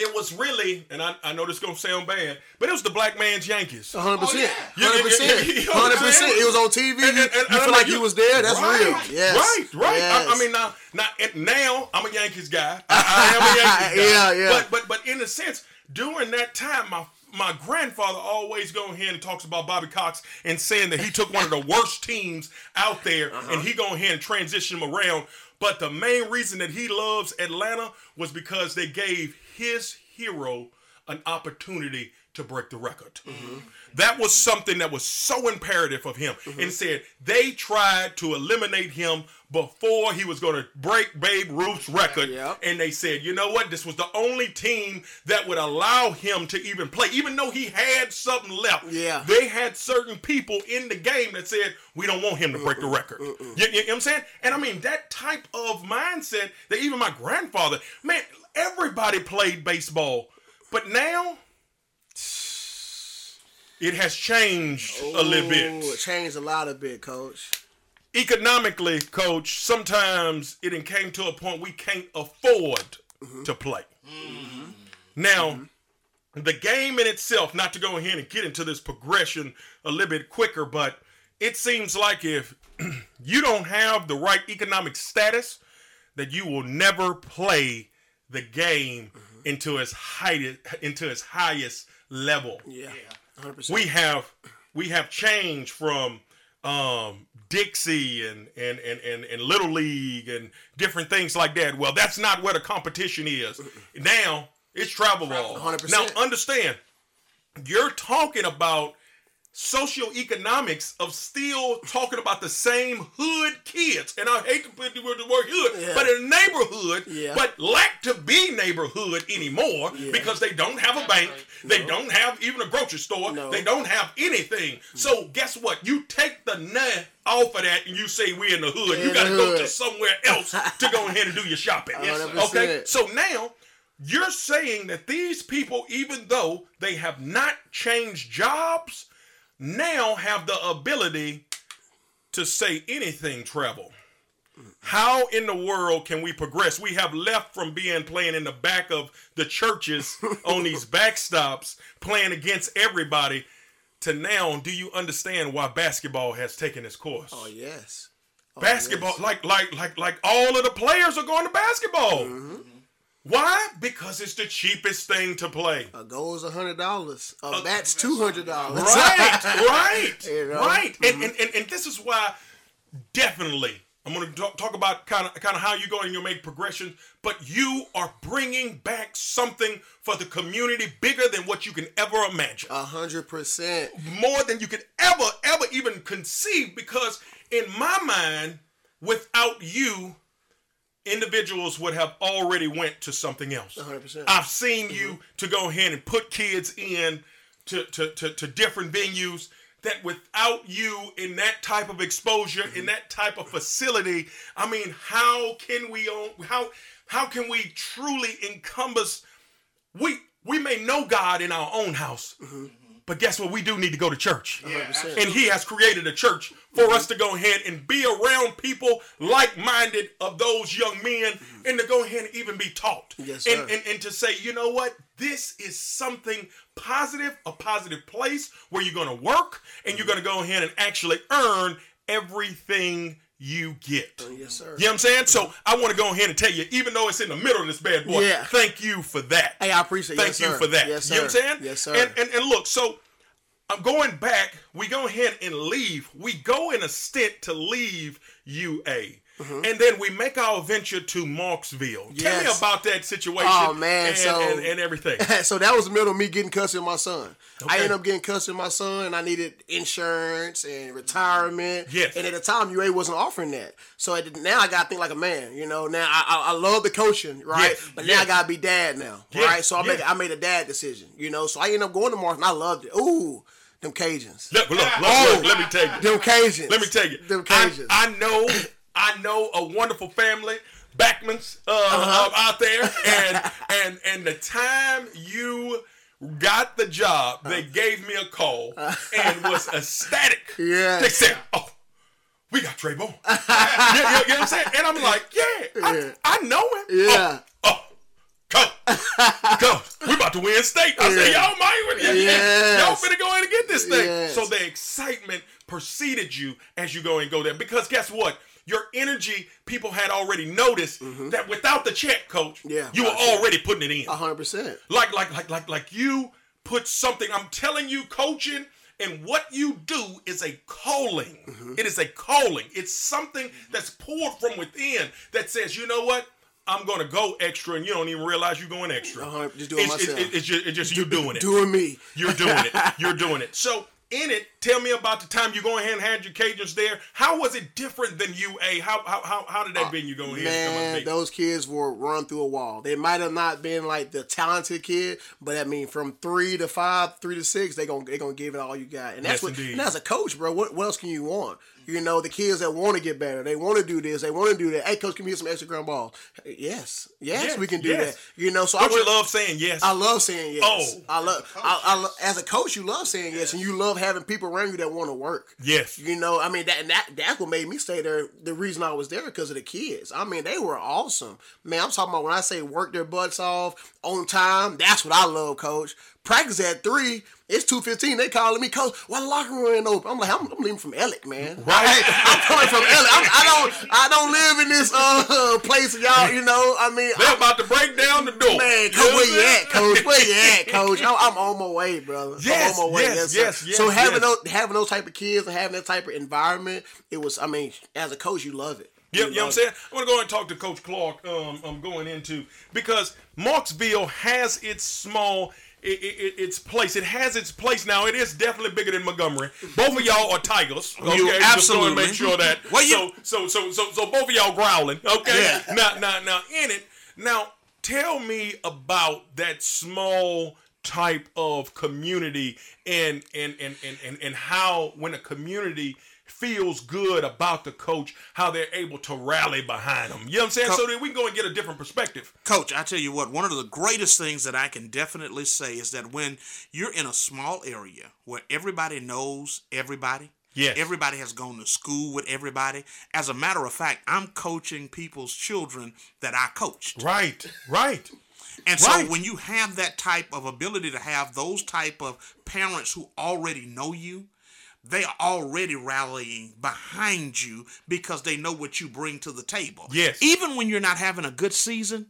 C: It was really, and I, I know this gonna sound bad, but it was the black man's Yankees.
B: hundred oh, percent,
C: yeah.
B: hundred percent,
C: I'm
B: hundred percent. It was on TV.
C: And-
B: you
C: and- and
B: you feel like you
C: you-
B: was there. That's
C: right,
B: real. Yes.
C: Right, right. I, I mean, now, now, now I'm a Yankees guy. I, I am a Yankees guy.
B: Yeah, yeah.
C: But, but, but in a sense, during that time, my my grandfather always go ahead and talks about Bobby Cox and saying that he took one of the worst teams out there uh-huh. and he go ahead and transition him around. But the main reason that he loves Atlanta was because they gave his hero an opportunity to break the record. Mm-hmm. That was something that was so imperative of him. Mm-hmm. And said they tried to eliminate him before he was going to break Babe Ruth's record.
B: Yep.
C: And they said, you know what? This was the only team that would allow him to even play, even though he had something left.
B: Yeah.
C: They had certain people in the game that said, we don't want him to break the record. You, you know what I'm saying? And I mean, that type of mindset that even my grandfather, man, everybody played baseball. But now, it has changed Ooh, a little bit.
B: It changed a lot a bit, coach.
C: Economically, coach, sometimes it came to a point we can't afford mm-hmm. to play. Mm-hmm. Now, mm-hmm. the game in itself, not to go ahead and get into this progression a little bit quicker, but it seems like if you don't have the right economic status, that you will never play the game mm-hmm. into its height into its highest level.
B: Yeah. yeah. 100%.
C: we have we have changed from um, Dixie and, and, and, and, and Little League and different things like that. Well, that's not where the competition is. Now it's travel ball.
B: 100%.
C: Now understand, you're talking about socioeconomics of still talking about the same hood kids. And I hate to put the word the word hood,
B: Yeah.
C: but in a neighborhood,
B: Yeah.
C: but lack to be neighborhood anymore because they don't have a bank, they don't have even a grocery store,
B: No.
C: they don't have anything. So guess what? You take the nut off of that and you say we're in the hood. you gotta go to somewhere else to go ahead and do your shopping.
B: Yes,
C: okay. So now you're saying that these people, even though they have not changed jobs, now have the ability to say anything travel. How in the world can we progress? We have left from being playing in the back of the churches on these backstops, playing against everybody, to now. Do you understand why basketball has taken its course?
B: Oh yes. Oh,
C: basketball,
B: yes.
C: like like like like all of the players are going to basketball.
B: Mm-hmm.
C: Why? Because it's the cheapest thing to play.
B: A goal is a hundred dollars. A bat's two hundred dollars.
C: right, right,
B: You know?
C: right. And, and, and and this is why definitely I'm going to talk, talk about kind of kind of how you go and you make progression, but you are bringing back something for the community bigger than what you can ever imagine.
B: A hundred percent.
C: More than you could ever ever even conceive because in my mind without you individuals would have already went to something else.
B: 100%.
C: I've seen you to go ahead and put kids in to, to, to, to different venues that without you in that type of exposure, in that type of facility, I mean, how can we own how how can we truly encompass we we may know God in our own house. But guess what? We do need to go to church. And he has created a church for us to go ahead and be around people like-minded of those young men and to go ahead and even be taught.
B: Yes,
C: and, and, and to say, you know what? This is something positive, a positive place where you're going to work and you're going to go ahead and actually earn everything you get.
B: Uh, yes, sir.
C: You know what I'm saying? So I want to go ahead and tell you, even though it's in the middle of this bad boy,
B: Yeah.
C: thank you for that.
B: Hey, I appreciate it.
C: Thank
B: yes,
C: you
B: sir.
C: for that.
B: Yes, sir.
C: You know what I'm saying?
B: Yes, sir.
C: And, and and look, so I'm going back. We go ahead and leave. We go in a stint to leave UA. Mm-hmm. And then we make our venture to Marksville. Tell me about that situation.
B: Oh, man,
C: and,
B: so-
C: and, and everything.
B: so that was the middle of me getting cussed with my son. I ended up getting cussed with my son, and I needed insurance and retirement.
C: Yes.
B: And at the time, UA wasn't offering that. So the, now I got to think like a man. You know, now I, I, I love the coaching, right?
C: Yes,
B: But
C: yes.
B: now I got to be dad now,
C: Yes,
B: right? So I made
C: yes.
B: I made a dad decision. You know, so I ended up going to Mark, and I loved it. Ooh, them Cajuns.
C: Look, look, look,
B: Oh.
C: look, let me tell you.
B: Them Cajuns.
C: Let me tell you.
B: Them
C: I,
B: Cajuns.
C: I know, I know a wonderful family, Backmans, uh,
B: Uh-huh.
C: uh, out there, and and and the time you got the job, they gave me a call and was ecstatic.
B: Uh-huh.
C: They said, "Oh, we got Trey Bone." you, you- you know what I'm saying? And I'm like, "Yeah, I,
B: Yeah.
C: I know him."
B: Yeah.
C: Oh, oh. Go, go! We about to win state. I said, "Y'all might, yeah,
B: Yes.
C: y'all finna go in and get this thing."
B: Yes.
C: So the excitement preceded you as you go and go there. Because guess what? Your energy, people had already noticed that without the check, coach,
B: Mm-hmm. Yeah,
C: you were
B: gotcha.
C: already putting it in.
B: A hundred percent.
C: Like, like, like, like, like you put something. I'm telling you, coaching and what you do is a calling. It is a calling. It's something that's poured from within that says, you know what? I'm gonna go extra, and you don't even realize you're going extra.
B: Uh-huh, just doing
C: it's, it's,
B: myself.
C: it's just, it's just you doing it.
B: Doing me.
C: You're doing it. You're doing it. So in it, tell me about the time you go ahead and had your Cajuns there. How was it different than UA? How how how, how did that uh, venue go ahead
B: Man, those kids will run through a wall. They might have not been like the talented kid, but I mean, from three to five, three to six, they gonna they gonna give it all you got. And that's
C: Yes,
B: what. And as a coach, bro, what, what else can you want? You know, the kids that want to get better, they want to do this, they want to do that. Hey, coach, can we get some extra ground ball? Yes, yes,
C: Yes,
B: we can do
C: yes.
B: that. You know, so
C: Don't
B: I
C: you
B: would-
C: love saying yes?
B: I love saying yes.
C: Oh.
B: I love. I, I lo- as a coach, you love saying yes, and you love having people around you that want to work.
C: yes.
B: You know, I mean that and that that's what made me stay there. The reason I was there because of the kids. I mean, they were awesome. Man, I'm talking about when I say work their butts off on time. That's what I love, coach. Practice at three. It's two fifteen. They calling me, coach. Why the locker room ain't open? I'm like, I'm, I'm leaving from Ellick, man. Right. I'm coming from Ellick. I'm, I don't. I don't live in this uh place, y'all. You know. I mean,
C: They're about to break down the door.
B: Man, coach, where you at, coach? Where you at, coach? I'm, I'm on my way, brother.
C: Yes,
B: I'm on my way.
C: yes,
B: sir.
C: yes, yes,
B: So having
C: yes.
B: those having those type of kids and having that type of environment, it was. I mean, as a coach, you love it.
C: Yeah, you know what I'm saying? I'm gonna go and talk to Coach Clark. Um, I'm going into because Marksville has its small, it, it, its place. It has its place now. It is definitely bigger than Montgomery. Both of y'all are tigers. Okay,
D: You
C: Just going to
D: absolutely.
C: make sure that.
D: Well, you-
C: so, so, so, so, so both of y'all growling. Okay.
B: Yeah.
C: Now, now, now, in it. Now, tell me about that small type of community and and and and and, and how when a community feels good about the coach, how they're able to rally behind them. You know what I'm saying? so that we can go and get a different perspective.
D: Coach, I tell you what, one of the greatest things that I can definitely say is that when you're in a small area where everybody knows everybody,
C: Yes.
D: everybody has gone to school with everybody. As a matter of fact, I'm coaching people's children that I coached.
C: Right, right.
D: And so
C: Right.
D: when you have that type of ability to have those type of parents who already know you, they are already rallying behind you because they know what you bring to the table.
C: Yes.
D: Even when you're not having a good season,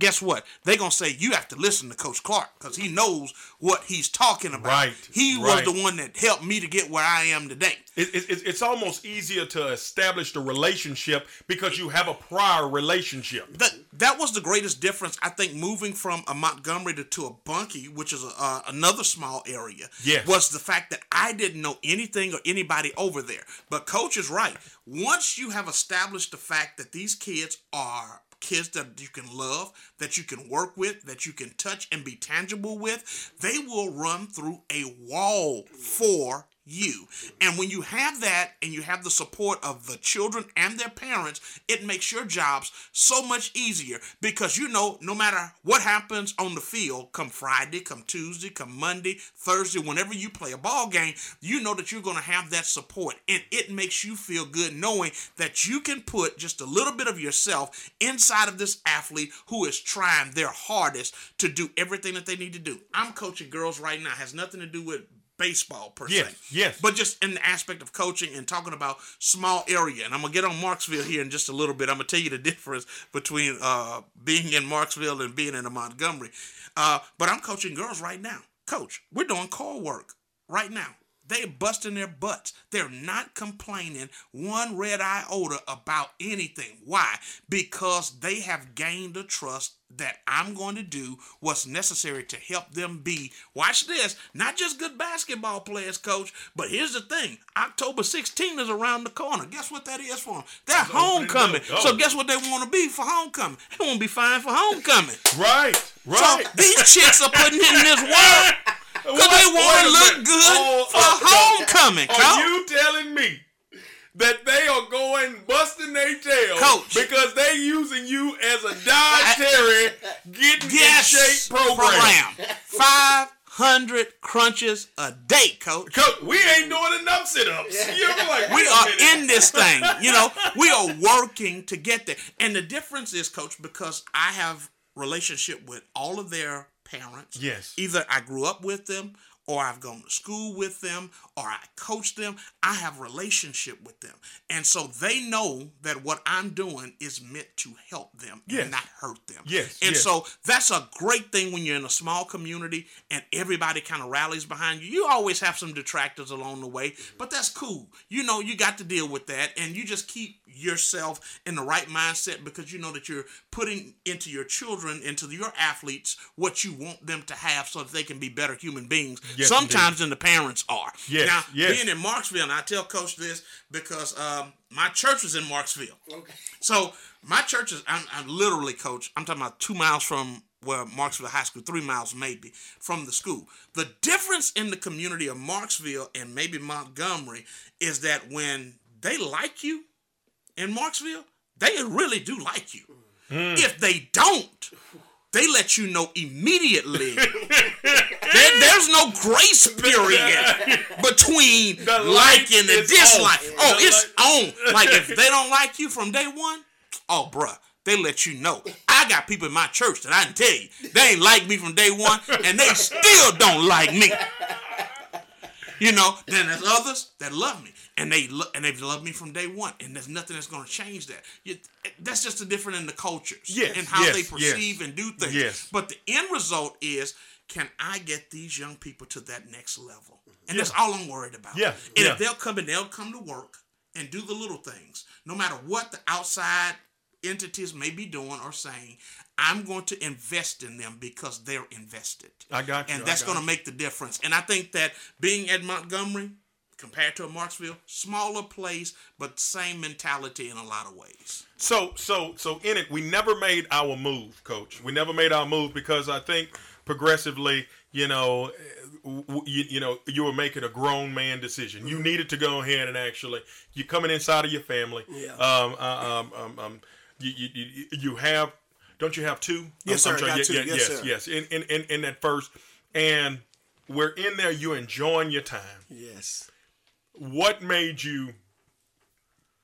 D: guess what? They're going to say you have to listen to Coach Clark because he knows what he's talking about.
C: Right,
D: He
C: right.
D: was the one that helped me to get where I am today.
C: It, it, it- it's almost easier to establish the relationship because you have a prior relationship.
D: that that was the greatest difference I think moving from a Montgomery to, to a Bunkie, which is a, uh, another small area.
C: Yes.
D: was the fact that I didn't know anything or anybody over there. But coach is right. Once you have established the fact that these kids are kids that you can love, that you can work with, that you can touch and be tangible with, they will run through a wall for you. And when you have that and you have the support of the children and their parents, it makes your jobs so much easier because you know no matter what happens on the field, come Friday, come Tuesday, come Monday, Thursday, whenever you play a ball game, you know that you're going to have that support. And it makes you feel good knowing that you can put just a little bit of yourself inside of this athlete who is trying their hardest to do everything that they need to do. I'm coaching girls right now, has nothing to do with baseball per
C: Yes,
D: se.
C: yes.
D: But just in the aspect of coaching and talking about small area. And I'm gonna get on Marksville here in just a little bit. I'm gonna tell you the difference between uh, being in Marksville and being in a Montgomery. Uh, but I'm coaching girls right now. Coach, we're doing call work right now. They're busting their butts. They're not complaining one red iota about anything. Why? Because they have gained the trust that I'm going to do what's necessary to help them be, watch this, not just good basketball players, coach, but here's the thing October 16 is around the corner. Guess what that is for them? They're homecoming. So
C: Oh.
D: guess what they want to be for homecoming? They want to be fine for homecoming.
C: Right, right.
D: So these chicks are putting in this work because
C: What?
D: they want
C: Wait
D: to
C: a
D: look
C: minute.
D: good
C: Oh,
D: for
C: uh,
D: homecoming,
C: Are
D: coach.
C: you telling me that they are going busting their tail
D: Coach.
C: because they using you as a dietary getting
D: yes,
C: in shape program?
D: Five hundred crunches a day, coach.
C: Coach, we ain't doing enough sit-ups. You know, like,
D: We are in this thing. You know, we are working to get there. And the difference is, coach, because I have relationship with all of their parents.
C: Yes.
D: Either I grew up with them or I've gone to school with them, or I coach them. I have relationship with them. And so they know that what I'm doing is meant to help them
C: Yes.
D: and not hurt them.
C: Yes,
D: And
C: yes.
D: so that's a great thing when you're in a small community and everybody kind of rallies behind you. You always have some detractors along the way, but that's cool. You know, you got to deal with that and you just keep yourself in the right mindset because you know that you're putting into your children, into your athletes, what you want them to have so that they can be better human beings.
C: Yes,
D: Sometimes than the parents are.
C: Yes,
D: Now,
C: yes.
D: being in Marksville, and I tell Coach this because um, my church was in Marksville.
B: Okay.
D: So my church is I'm, I'm literally coach. I'm talking about two miles from where Marksville High School, three miles maybe from the school. The difference in the community of Marksville and maybe Montgomery is that when they like you in Marksville, they really do like you. If they don't, they let you know immediately. There- there's no grace period between
C: The
D: liking
C: like
D: and
C: is
D: dislike.
C: on.
D: Oh,
C: The
D: it's on. Like if they don't like you from day one, oh bruh, they let you know. I got people in my church that I can tell you they ain't like me from day one, and they still don't like me. You know, then there's others that love me, and they lo- and they've loved me from day one, and there's nothing that's going to change that. You, that's just the different in the cultures
C: Yes,
D: and how
C: yes,
D: they
C: yes.
D: perceive and do things.
C: Yes.
D: But the end result is, can I get these young people to that next level? And that's all I'm worried about.
C: Yeah,
D: And
C: yeah.
D: if they'll come and they'll come to work and do the little things, no matter what the outside entities may be doing or saying, I'm going to invest in them because they're invested.
C: I got you,
D: And that's going to make the difference. And I think that being at Montgomery, compared to a Marksville, smaller place, but same mentality in a lot of ways.
C: So so so in it, we never made our move, Coach. We never made our move because I think progressively, you know, w- w- you, you know, you were making a grown man decision. You needed to go ahead and actually, you're coming inside of your family.
B: Yeah.
C: Um. uh, Um. Um. um you, you, you, you have, don't you have two?
B: Yes,
C: I'm- I'm
B: sir,
C: sorry,
B: got two. Yes,
C: yes,
B: sir.
C: yes. In, in in in that first, and we're in there. You're enjoying your time.
B: Yes.
C: What made you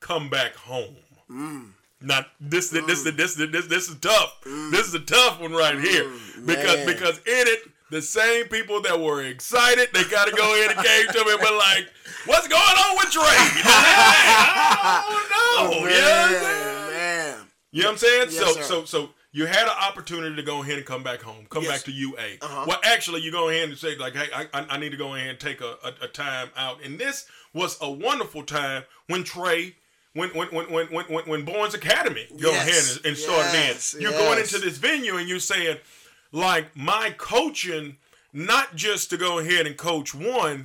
C: come back home? Mm. Not this, this, this, this, this, this is tough. Mm. This is a tough one right here mm. because
B: man.
C: because in it, the same people that were excited, they got to go in and came to me and be like, "What's going on with Trey?" You know, oh no, you know what I'm saying?
B: Man.
C: You know what I'm saying?
B: Yes,
C: so
B: sir.
C: so so you had an opportunity to go ahead and come back home, come
B: Yes.
C: back to UA.
B: Uh-huh.
C: Well, actually, you go ahead and say like, hey, I, I I need to go ahead and take a, a, a time out, and this was a wonderful time when Trey. When when when when when when, when Barnes Academy go
B: Yes.
C: ahead and, and started
B: Yes.
C: in, you're going into this venue and you're saying, like my coaching, not just to go ahead and coach one.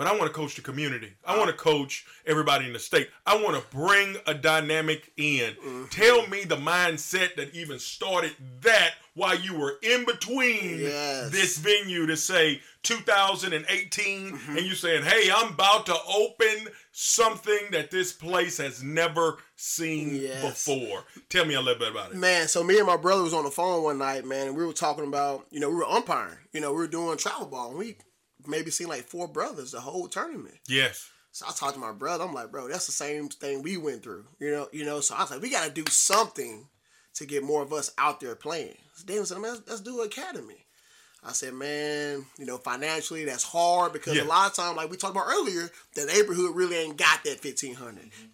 C: But I want to coach the community. I want to coach everybody in the state. I want to bring a dynamic in.
B: Mm-hmm.
C: Tell me the mindset that even started that while you were in between
B: Yes.
C: this venue to say 2018
B: Mm-hmm.
C: and you saying, "Hey, I'm about to open something that this place has never seen
B: Yes.
C: before." Tell me a little bit about it.
B: Man, so me and my brother was on the phone one night, man, and we were talking about, you know, we were umpiring. You know, we were doing travel ball, and we maybe seen like four brothers the whole tournament.
C: Yes.
B: So I talked to my brother. I'm like, bro, that's the same thing we went through. You know, you know. So I was like, we got to do something to get more of us out there playing. So David said, man, let's, let's do an academy. I said, man, you know, financially that's hard because
C: Yeah.
B: a lot of time, like we talked about earlier, the neighborhood really ain't got that fifteen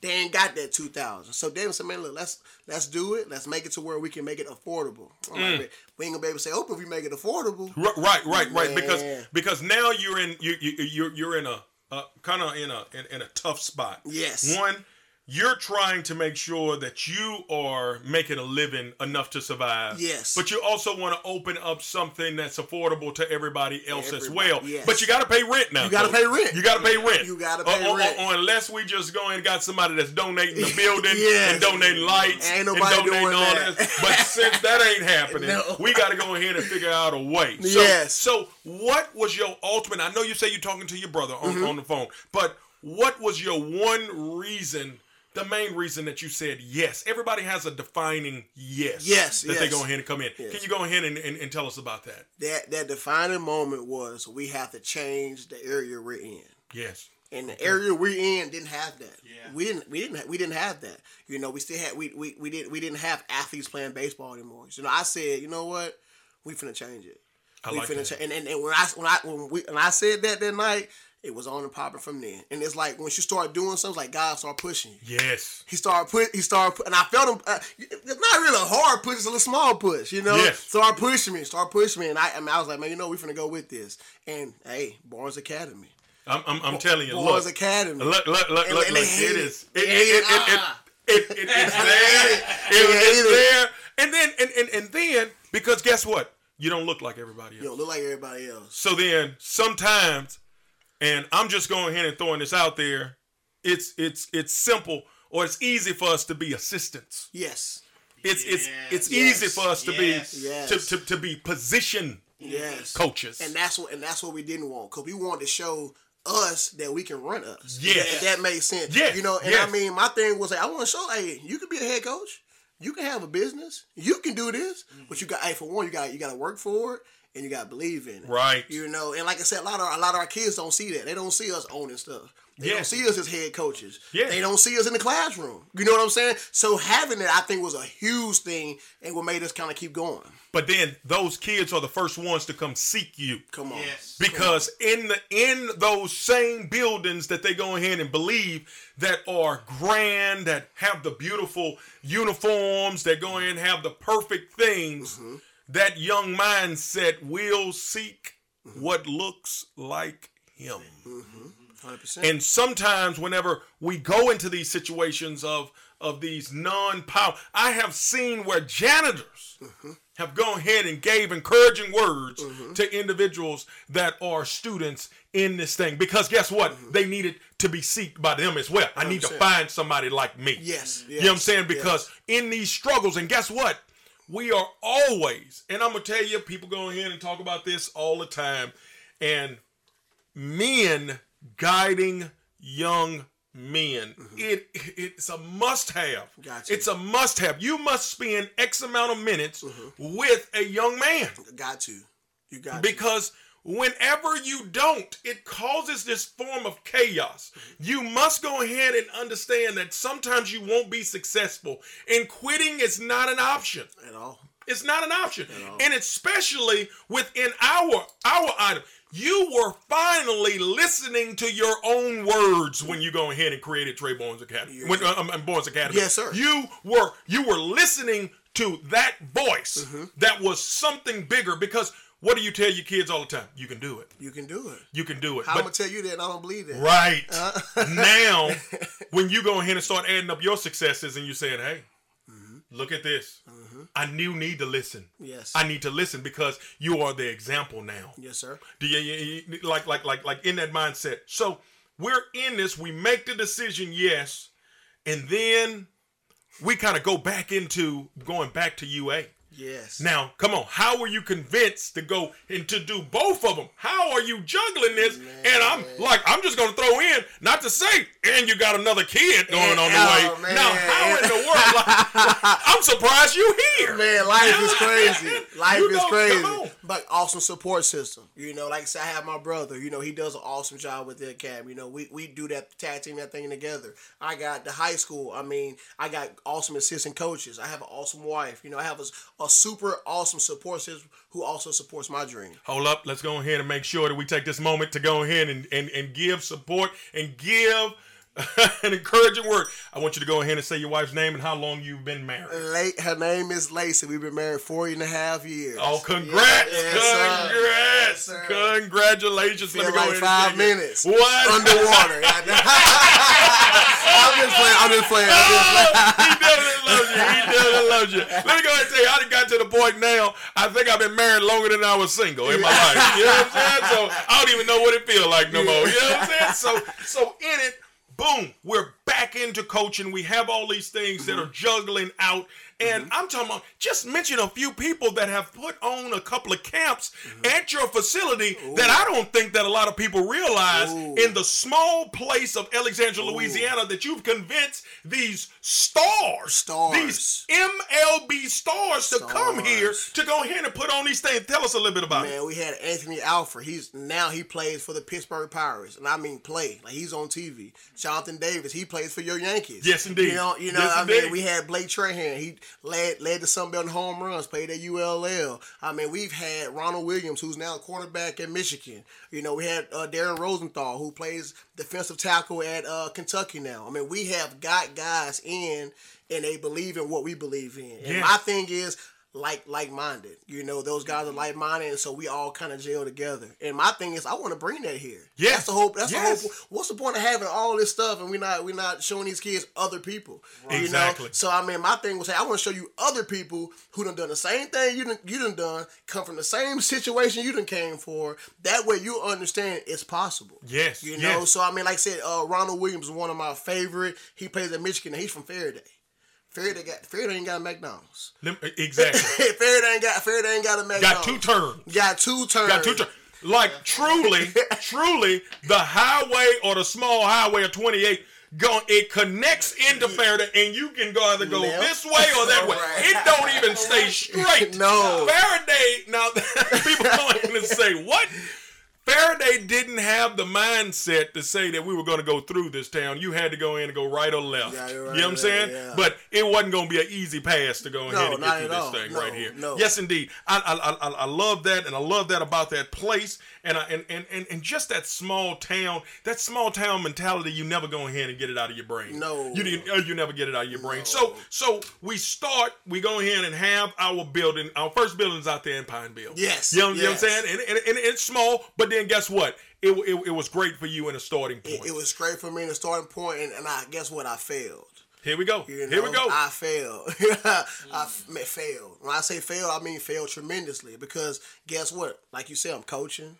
B: They ain't got that two thousand. So David said, man, look, let's let's do it. Let's make it to where we can make it affordable.
C: Mm.
B: like, we ain't gonna be able to say open if we make it affordable.
C: R- Right, right, right. Because because now you're in you you you're you're in a uh, kind of in a in, in a tough spot.
B: Yes.
C: One, you're trying to make sure that you are making a living enough to survive.
B: Yes.
C: But you also want to open up something that's affordable to everybody else as well.
B: yes.
C: But you got to pay rent now.
B: You gotta pay rent.
C: You got to pay rent.
B: You gotta pay
C: or-
B: rent.
C: Or, uh, uh, uh, unless we just go and got somebody that's donating the building
B: Yes.
C: and donating lights
B: Ain't
C: and donating
B: doing
C: all
B: that.
C: this. But since that ain't happening,
B: No.
C: we got to go ahead and figure out a way. So,
B: Yes.
C: So, what was your ultimate? I know you say you're talking to your brother on,
B: Mm-hmm.
C: on the phone, but what was your one reason? The main reason that you said yes. Everybody has a defining yes.
B: Yes,
C: That they go ahead and come in.
B: Yes.
C: Can you go ahead and, and, and tell us about that?
B: That that defining moment was we have to change the area we're in.
C: Yes.
B: And the area we're in didn't have that.
D: Yeah.
B: We didn't we didn't we didn't have that. You know, we still had we we, we didn't we didn't have athletes playing baseball anymore. So, you know, I said, you know what? We finna change it.
C: I
B: we
C: like
B: finna
C: that.
B: cha- and, and and when I when I when we when I said that that night, it was on and popping from then. And it's like once you start doing something, like God start pushing you.
C: Yes.
B: He started put. He started, and I felt him. Uh, it's not really a hard push; it's a little small push, you know.
C: Yes.
B: Start pushing me, start pushing me, and I, I, mean, I was like, man, you know, we finna go with this. And hey, Barnes Academy,
C: I'm, I'm, I'm telling you,
B: Barnes
C: look,
B: Academy.
C: look, look, look,
B: And-
C: look,
B: and
C: look. It
B: it.
C: is. It, it, it,
B: it.
C: it, it,
B: Ah.
C: it, it, it's there. It's there. And then, and, and, and then, because guess what? You don't look like everybody else.
B: you don't look like everybody else.
C: So then sometimes, and I'm just going ahead and throwing this out there, it's it's it's simple or it's easy for us to be assistants.
B: Yes,
C: It's it's it's
B: Yes.
C: easy for us to
D: Yes.
C: be
B: Yes.
C: to, to, to be position
B: yes.
C: coaches.
B: And that's what and that's what we didn't want because we wanted to show us that we can run us.
C: Yeah.
B: If that made sense.
C: Yeah.
B: You know, and
C: Yes.
B: I mean, my thing was like, I want to show, hey, you can be a head coach, you can have a business, you can do this, mm-hmm. but you got, hey, for one, you got you got to work for it. And you gotta believe in it,
C: Right.
B: You know, and like I said, a lot of a lot of our kids don't see that. They don't see us owning stuff. They don't see us as head coaches.
C: Yes.
B: They don't see us in the classroom. You know what I'm saying? So having it, I think, was a huge thing, and what made us kind of keep going.
C: but then those kids are the first ones to come seek you.
B: Come on,
D: Yes.
C: because in the in those same buildings that they go ahead and believe that are grand that have the beautiful uniforms that go in and have the perfect things mm-hmm. That young mindset will seek what looks like him.
B: Percent.
C: and sometimes whenever we go into these situations of of these non-power i have seen where janitors have gone ahead and gave encouraging words to individuals that are students in this thing. Because guess what? They needed to be seeked by them as well. I need to find somebody like me.
B: Yes,
C: you know what i'm saying? Because in these struggles and guess what we are always and i'm gonna tell you people go ahead and talk about this all the time and men guiding young men. Mm-hmm. It it's a must have.
B: Gotcha.
C: It's a must have. You must spend X amount of minutes mm-hmm. with a young man
B: got to. You got
C: because whenever you don't, it causes this form of chaos. You must go ahead and understand that sometimes you won't be successful, and quitting is not an option.
B: at all.
C: It's not an option. And especially within our our item. You were finally listening to your own words when you go ahead and created Trey Barnes Academy. When, uh, um, um, Barnes Academy.
B: Yes, sir.
C: You were you were listening to that voice
B: Mm-hmm.
C: that was something bigger because what do you tell your kids all the time? You can do it.
B: You can do it.
C: You can do it.
B: I'm gonna tell you that, and I don't believe that.
C: Right.
B: Uh.
C: now, when you go ahead and start adding up your successes and you saying, hey, look at this. I knew need to listen.
B: Mm-hmm. Yes.
C: I need to listen because you are the example now.
B: Yes, sir.
C: Do you, you- you- like like like like in that mindset? So we're in this. We make the decision, yes, and then we kind of go back into going back to UA.
B: Yes.
C: Now, come on. How were you convinced to go and to do both of them? How are you juggling this? And I'm like, I'm just going to throw in, not to say, and you got another kid going on the
B: Oh,
C: way.
B: man.
C: Now, how in the world? Like, I'm surprised you here.
B: Man, life is crazy. Life
C: You
B: is
C: know,
B: crazy. But awesome support system. You know, like I said, I have my brother. You know, he does an awesome job with the academy. You know, we, we do that tag team that thing together. I got the high school. I mean, I got awesome assistant coaches. I have an awesome wife. You know, I have a, a super awesome support system who also supports my dream.
C: Hold up. Let's go ahead and make sure that we take this moment to go ahead and, and, and give support and give an encouraging word. I want you to go ahead and say your wife's name and how long you've been married.
B: Late, her name is Lacey. We've been married 40 and a half years.
C: Oh, congrats!
B: Yes, sir.
C: congrats!
B: Yes, sir.
C: Congratulations!
B: Feel
C: Let me go
B: like
C: ahead
B: five
C: take it.
B: minutes
C: What?
B: underwater. I'm just playing. I'm just playing. I'm just playing.
C: he definitely loves you. He definitely loves you. Let me go ahead and tell you, I done got to the point now. I think I've been married longer than I was single in my life. You know what I'm saying? So I don't even know what it feels like no more. You know what I'm saying? So, so in it, boom, we're back into coaching. We have all these things that are juggling out. And mm-hmm. I'm talking about just mention a few people that have put on a couple of camps mm-hmm. at your facility that I don't think that a lot of people realize
B: Ooh.
C: in the small place of Alexandria, Louisiana, that you've convinced these stars,
B: Stars.
C: these MLB stars, to come here to go ahead and put on these things. Tell us a little bit about it.
B: Man, we had Anthony Alford. He's now he plays for the Pittsburgh Pirates, and I mean play like he's on TV. Jonathan Davis, he plays for your Yankees.
C: Yes, indeed.
B: You know, you know.
C: Yes,
B: I
C: indeed.
B: mean, we had Blake Trahan. He led led the Sun Belt in home runs. Played at ULL. I mean, we've had Ronald Williams, who's now a quarterback at Michigan. You know, we had uh, Darren Rosenthal, who plays defensive tackle at uh, Kentucky now. I mean, we have got guys in, and they believe in what we believe in. And my thing is like like minded. You know, those guys are like minded, and so we all kind of gel together. And my thing is, I want to bring that here.
C: Yes.
B: that's the whole. That's
C: Yes.
B: the whole. What's the point of having all this stuff and we not we not showing these kids other people? You
C: Exactly.
B: know. So I mean, my thing was, hey, I want to show you other people who done done the same thing you done you done done, come from the same situation you done came for. That way, you understand it's possible.
C: Yes,
B: You know.
C: yes.
B: So I mean, like I said, uh, Ronald Williams is one of my favorite. He plays at Michigan. and He's from Ferriday. Ferriday got Ferriday ain't got a McDonald's.
C: Exactly.
B: Ferriday ain't got Ferriday ain't got a McDonald's.
C: Got two turns.
B: Got two turns.
C: Got two turns. Like truly, truly, the highway or the small highway of 28 go it connects into Ferriday and you can go either go this way or that way.
B: Right.
C: It don't even stay straight.
B: No.
C: Ferriday, now people going to say, what? Ferriday didn't have the mindset to say that we were going to go through this town. You had to go in and go right or left.
B: Yeah, you're
C: you know what I'm saying?
B: yeah.
C: But it wasn't going to be an easy pass to go
B: No,
C: ahead and get through this
B: all.
C: thing
B: No,
C: right here.
B: no.
C: Yes, indeed. I, I, I, I love that, and I love that about that place, and I, and, and, and, and just that small town, that small town mentality. You never go ahead and get it out of your brain.
B: No.
C: you uh, you never get it out of your brain. So so we start. We go ahead and have our building. Our first building's out there in Pineville.
B: Yes,
C: you know, you know what I'm saying, and, and, and it's small, but then guess what? It, it, it was great for you in a starting point.
B: It, it was great for me in a starting point, and, and I guess what I failed.
C: Here we go.
B: You
C: Here we go.
B: I failed. I f- ma- failed. When I say failed, I mean failed tremendously because guess what? Like you said, I'm coaching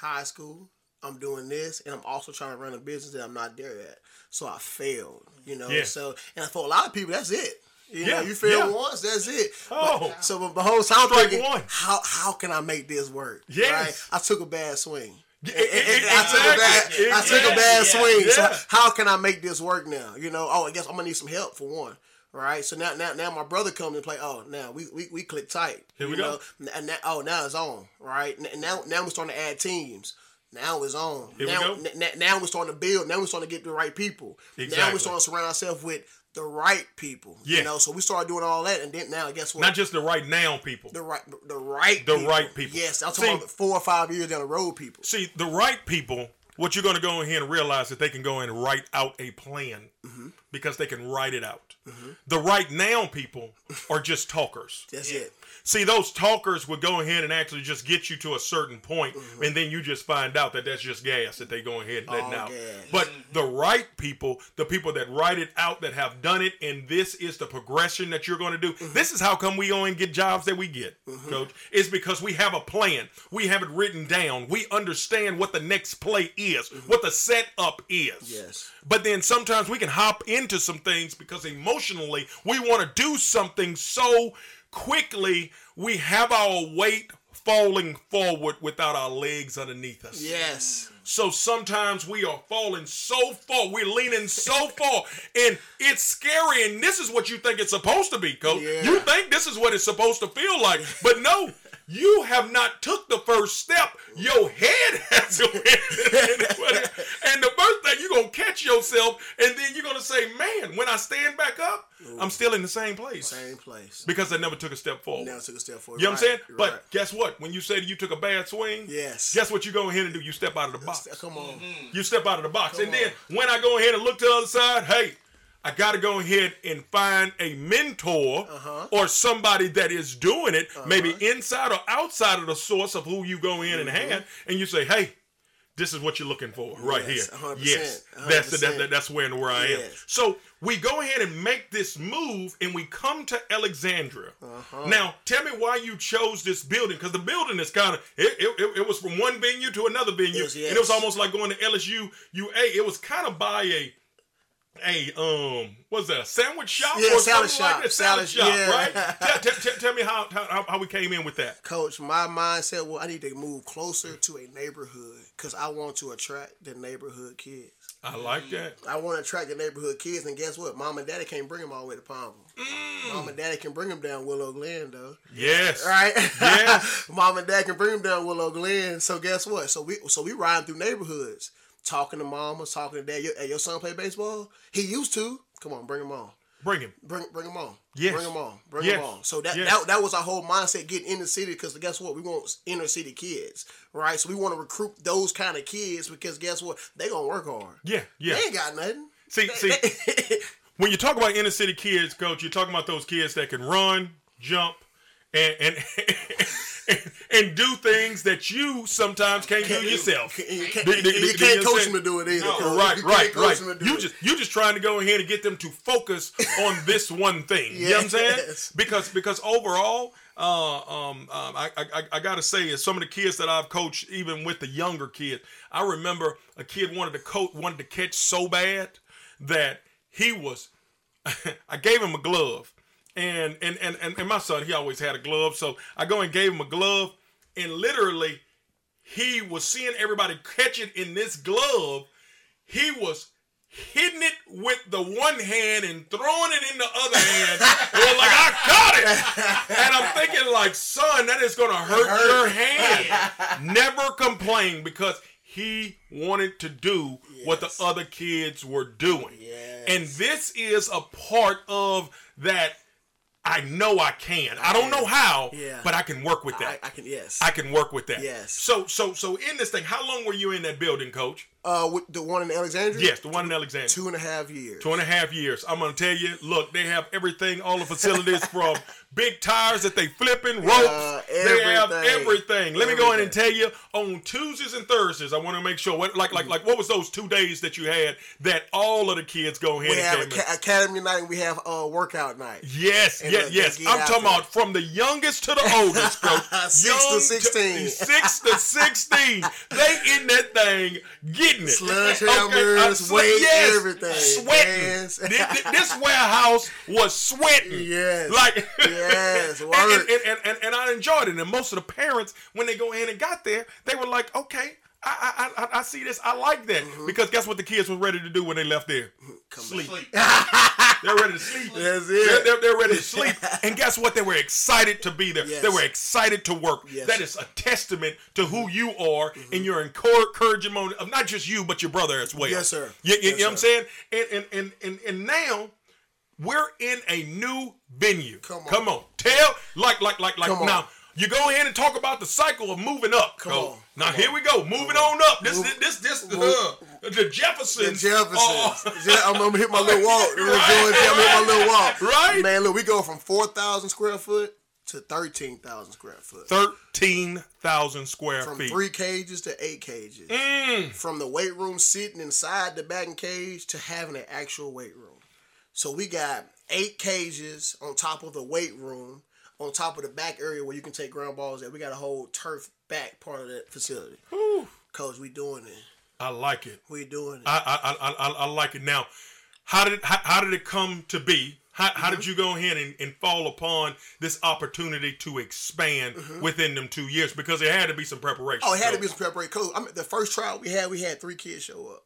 B: high school. I'm doing this, and I'm also trying to run a business that I'm not there yet. So I failed. You know.
C: Yeah.
B: So and for a lot of people, that's it. You
C: Yeah,
B: know, you fail
C: yeah.
B: once, that's it.
C: Oh.
B: But, so but the whole time
C: Strike
B: thinking,
C: one.
B: how how can I make this work?
C: Yes.
B: Right? I took a bad swing.
C: Yeah,
B: I took a bad. I took a bad swing. So how can I make this work now? You know, oh, I guess I'm gonna need some help for one. Right, so now, now, now, my brother comes and play. Oh, now we we, we click tight.
C: Here we
B: you
C: go.
B: And now, oh, now it's on. Right, now, now we're starting to add teams. Now it's on.
C: Here we
B: now,
C: go.
B: n- now we're starting to build. Now we're starting to get the right people.
C: Exactly.
B: Now we're starting to surround ourselves with the right people.
C: Yeah.
B: You know, so we started doing all that, and then now guess what?
C: Not just the right now people.
B: the right, the right,
C: The
B: people.
C: right people.
B: Yes, I'm talking about four or five years down the road, people.
C: See, the right people, what you're going to go in here and realize that they can go in and write out a plan
B: Mm-hmm.
C: because they can write it out. The right now people are just talkers.
B: That's it.
C: See, those talkers would go ahead and actually just get you to a certain point,
B: Mm-hmm.
C: and then you just find out that that's just gas that they go ahead and letting
B: All
C: out.
B: gas.
C: But the right people, the people that write it out, that have done it, and this is the progression that you're going to do.
B: Mm-hmm.
C: This is how come we go and get jobs that we get, Coach. It's because we have a plan. We have it written down. We understand what the next play is, what the setup is.
B: Mm-hmm. Yes.
C: But then sometimes we can hop into some things because emotionally we want to do something so quickly we have our weight falling forward without our legs underneath us.
B: Yes.
C: So sometimes we are falling so far, we're leaning so far, and it's scary. And this is what you think it's supposed to be, coach.
B: Yeah.
C: You think this is what it's supposed to feel like, but no. You have not took the first step. Your head has to. and the first thing you're gonna catch yourself, and then you're gonna say, "Man, when I stand back up, I'm still in the same place
B: Same place.
C: because I never took a step forward."
B: Now took a step forward.
C: You know what I'm saying?
B: You're
C: But
B: right.
C: guess what? When you say that you took a bad swing,
B: Yes.
C: guess what you go ahead and do? You step out of the box.
B: come on.
C: You step out of the box. and then when I go ahead and look to the other side, hey, I got to go ahead and find a mentor
B: Uh-huh.
C: or somebody that is doing it, maybe inside or outside of the source of who you go in and
B: Mm-hmm.
C: hand, and you say, hey, this is what you're looking for right
B: Yes,
C: here.
B: 100%,
C: Yes, that's the, that, that- that's where and where I am. So we go ahead and make this move, and we come to Alexandria.
B: Uh-huh.
C: Now, tell me why you chose this building because the building is kind of it, it, it, it was from one venue to another venue,
B: Yes,
C: and it was almost like going to LSU UA. It was kind of by a a um what's that a sandwich shop
B: Yeah,
C: or
B: salad
C: something like
B: shop,
C: that salad,
B: salad-
C: shop
B: yeah.
C: right tell, tell, tell, tell me how, how how we came in with that
B: Coach, my mindset well, I need to move closer to a neighborhood because I want to attract the neighborhood kids.
C: I like that
B: I want to attract the neighborhood kids, and guess what? Mom and daddy can't bring them all the way to Palmville.
C: Mm.
B: Mom and daddy can bring them down Willow Glen, though.
C: yes
B: Right?
C: Yes.
B: Mom and dad can bring them down Willow Glen. So guess what? So we so we ride through neighborhoods. Talking to mamas, talking to dad. Your, hey, your son play baseball? He used to. Come on, bring him on.
C: Bring him.
B: Bring bring him on.
C: Yes.
B: Bring him on. Bring
C: Yes.
B: him on. So that,
C: Yes.
B: that that was our whole mindset getting in the city because guess what? We want inner city kids, right? So we want to recruit those kind of kids because guess what? They gonna work hard.
C: Yeah, yeah.
B: They ain't got nothing.
C: See, see, when you talk about inner city kids, coach, you're talking about those kids that can run, jump, and and and do things that you sometimes can't do yourself.
B: You can't,
C: Do- do- do-
B: you can't coach them to do it either.
C: No, right,
B: You
C: right, right.
B: them to do
C: You just you just trying to go ahead and get them to focus on this one thing. You know what I'm saying? Because because overall, uh, um, um, I, I I gotta say, is some of the kids that I've coached, even with the younger kids, I remember a kid wanted to coach, wanted to catch so bad that he was. I gave him a glove, and and and and, and my son, he always had a glove, so I go and gave him a glove, and literally he was seeing everybody catch it in this glove. He was hitting it with the one hand and throwing it in the other hand. and like, I got it. And I'm thinking, like, son, that is gonna hurt your hand. Never complain because he wanted to do what the other kids were doing.
B: Yes.
C: And this is a part of that I know I can. I don't know how,
B: Yeah.
C: but I can work with
B: I,
C: that.
B: I can yes.
C: I can work with that.
B: Yes.
C: So so so in this thing, how long were you in that building, coach?
B: Uh, with the one in Alexandria.
C: Yes, the one in Alexandria.
B: two and a half years.
C: Two and a half years. I'm gonna tell you, look, they have everything, all the facilities from big tires that they flipping, ropes.
B: Uh,
C: they have
B: everything.
C: everything. Let me go in and tell you, on Tuesdays and Thursdays, I want to make sure what like like like what was those two days that you had that all of the kids go ahead
B: We
C: and
B: have
C: came in?
B: aca- academy night. and We have uh, workout night.
C: Yes,
B: And
C: yes, yes. I'm talking
B: it.
C: about from the youngest to the oldest, coach.
B: Six to
C: Young
B: 16.
C: six to sixteen. They in that thing getting it.
B: Sledgehammers,
C: I'm
B: weight,
C: yes,
B: everything.
C: Sweating.
B: Yes.
C: Thi- thi- this warehouse was sweating.
B: Yes.
C: Like
B: Yes,
C: and,
B: work.
C: and, and, and, and I enjoyed it. And most of the parents, when they go in and got there, they were like, okay. I, I, I, I see this. I like that
B: Mm-hmm.
C: because guess what the kids were ready to do when they left there?
B: Come
C: Sleep. They're ready to sleep.
B: That's
C: They're,
B: it.
C: they're, they're ready to sleep. And guess what? They were excited to be there.
B: Yes.
C: They were excited to work.
B: Yes.
C: That is a testament to who you are
B: Mm-hmm.
C: and your encouragement of not just you, but your brother as well.
B: Yes, sir.
C: You, you-
B: Yes,
C: you know what I'm saying? And, and, and, and, and now we're in a new venue.
B: Come on.
C: Come on. Tell, like, like, like, like, now. You go ahead and talk about the cycle of moving up.
B: Come on.
C: Now
B: Come
C: here
B: on.
C: we go. Moving on up. This,
B: Move-
C: this, this, this, uh, the
B: The
C: Jeffersons.
B: Jeffersons.
C: Oh.
B: I'm gonna hit my little walk. I'm
C: Right,
B: gonna hit my little walk.
C: Right.
B: Man, look, we go from four thousand square foot to thirteen thousand square foot.
C: Thirteen thousand square
B: From
C: feet.
B: three cages to eight cages.
C: Mm.
B: From the weight room sitting inside the batting cage to having an actual weight room. So we got eight cages on top of the weight room, on top of the back area where you can take ground balls at. We got a whole turf back part of that facility.
C: Whew.
B: Cause we doing it.
C: I like it.
B: We doing it.
C: I I, I, I, I like it. Now, how did how, how did it come to be? How, how
B: Mm-hmm.
C: did you go ahead and, and fall upon this opportunity to expand within them two years? Because there had to be some preparation.
B: Mm-hmm. Oh, it had to be some preparation. Coach, I mean, the first trial we had, we had three kids show up.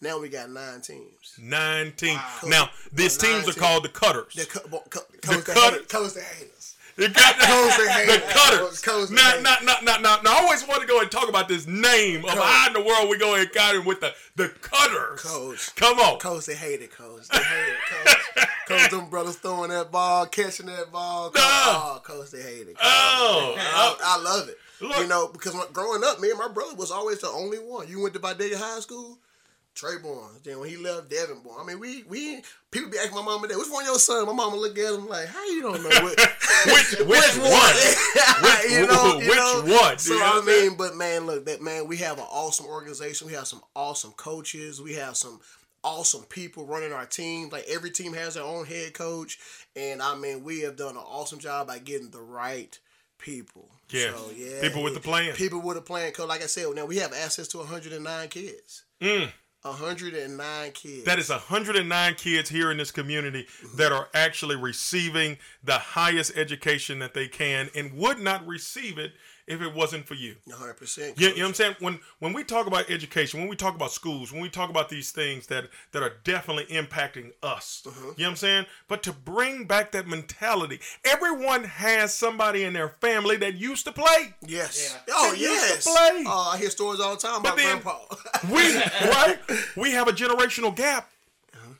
B: Now we got nine teams.
C: nine teams.
B: Wow.
C: Now, these teams are
B: teams.
C: called the Cutters.
B: The co- bo- co- coach, the
C: cutter-
B: the haters.
C: You got
B: the
C: the
B: haters.
C: Cutters.
B: Coach the
C: Now, now, now, now, now, now, I always want to go and talk about this name of how in the world we go and got him with the the Cutters.
B: Coach.
C: Come on.
B: Coach, they hate it, coach. They hate it, coach. coach, them brothers throwing that ball, catching that ball. Coach,
C: Nah.
B: oh, coach, they hate it. Coach.
C: Oh,
B: I, I love it.
C: Look.
B: You know, because when, growing up, me and my brother was always the only one. You went to Vidalia High School, Trayborn. Then when he left, Devin born. I mean, we we people be asking my mama that, which one your son? My mama look at him like, how you don't know what,
C: Which- which one? Which-
B: you know, you
C: which
B: know?
C: one?
B: So
C: You know
B: I mean, but man, look, that man, we have an awesome organization. We have some awesome coaches. We have some awesome people running our team. Like every team has their own head coach, and I mean, we have done an awesome job by getting the right people.
C: Yeah.
B: So, yeah,
C: People with the plan.
B: People with a plan. Cause like I said, now we have access to 109 kids.
C: Mm.
B: 109 kids.
C: That is 109 kids here in this community that are actually receiving the highest education that they can and would not receive it if it wasn't for you.
B: 100. percent
C: You, you know what I'm saying? When when we talk about education, when we talk about schools, when we talk about these things that that are definitely impacting us,
B: Mm-hmm.
C: you know what I'm saying? But to bring back that mentality, everyone has somebody in their family that used to play.
B: Yes.
D: Yeah.
B: Oh
C: They used to
B: yes.
C: play.
B: Oh, I hear stories all the time
C: But
B: about
C: then-
B: grandpa.
C: We right? We have a generational gap.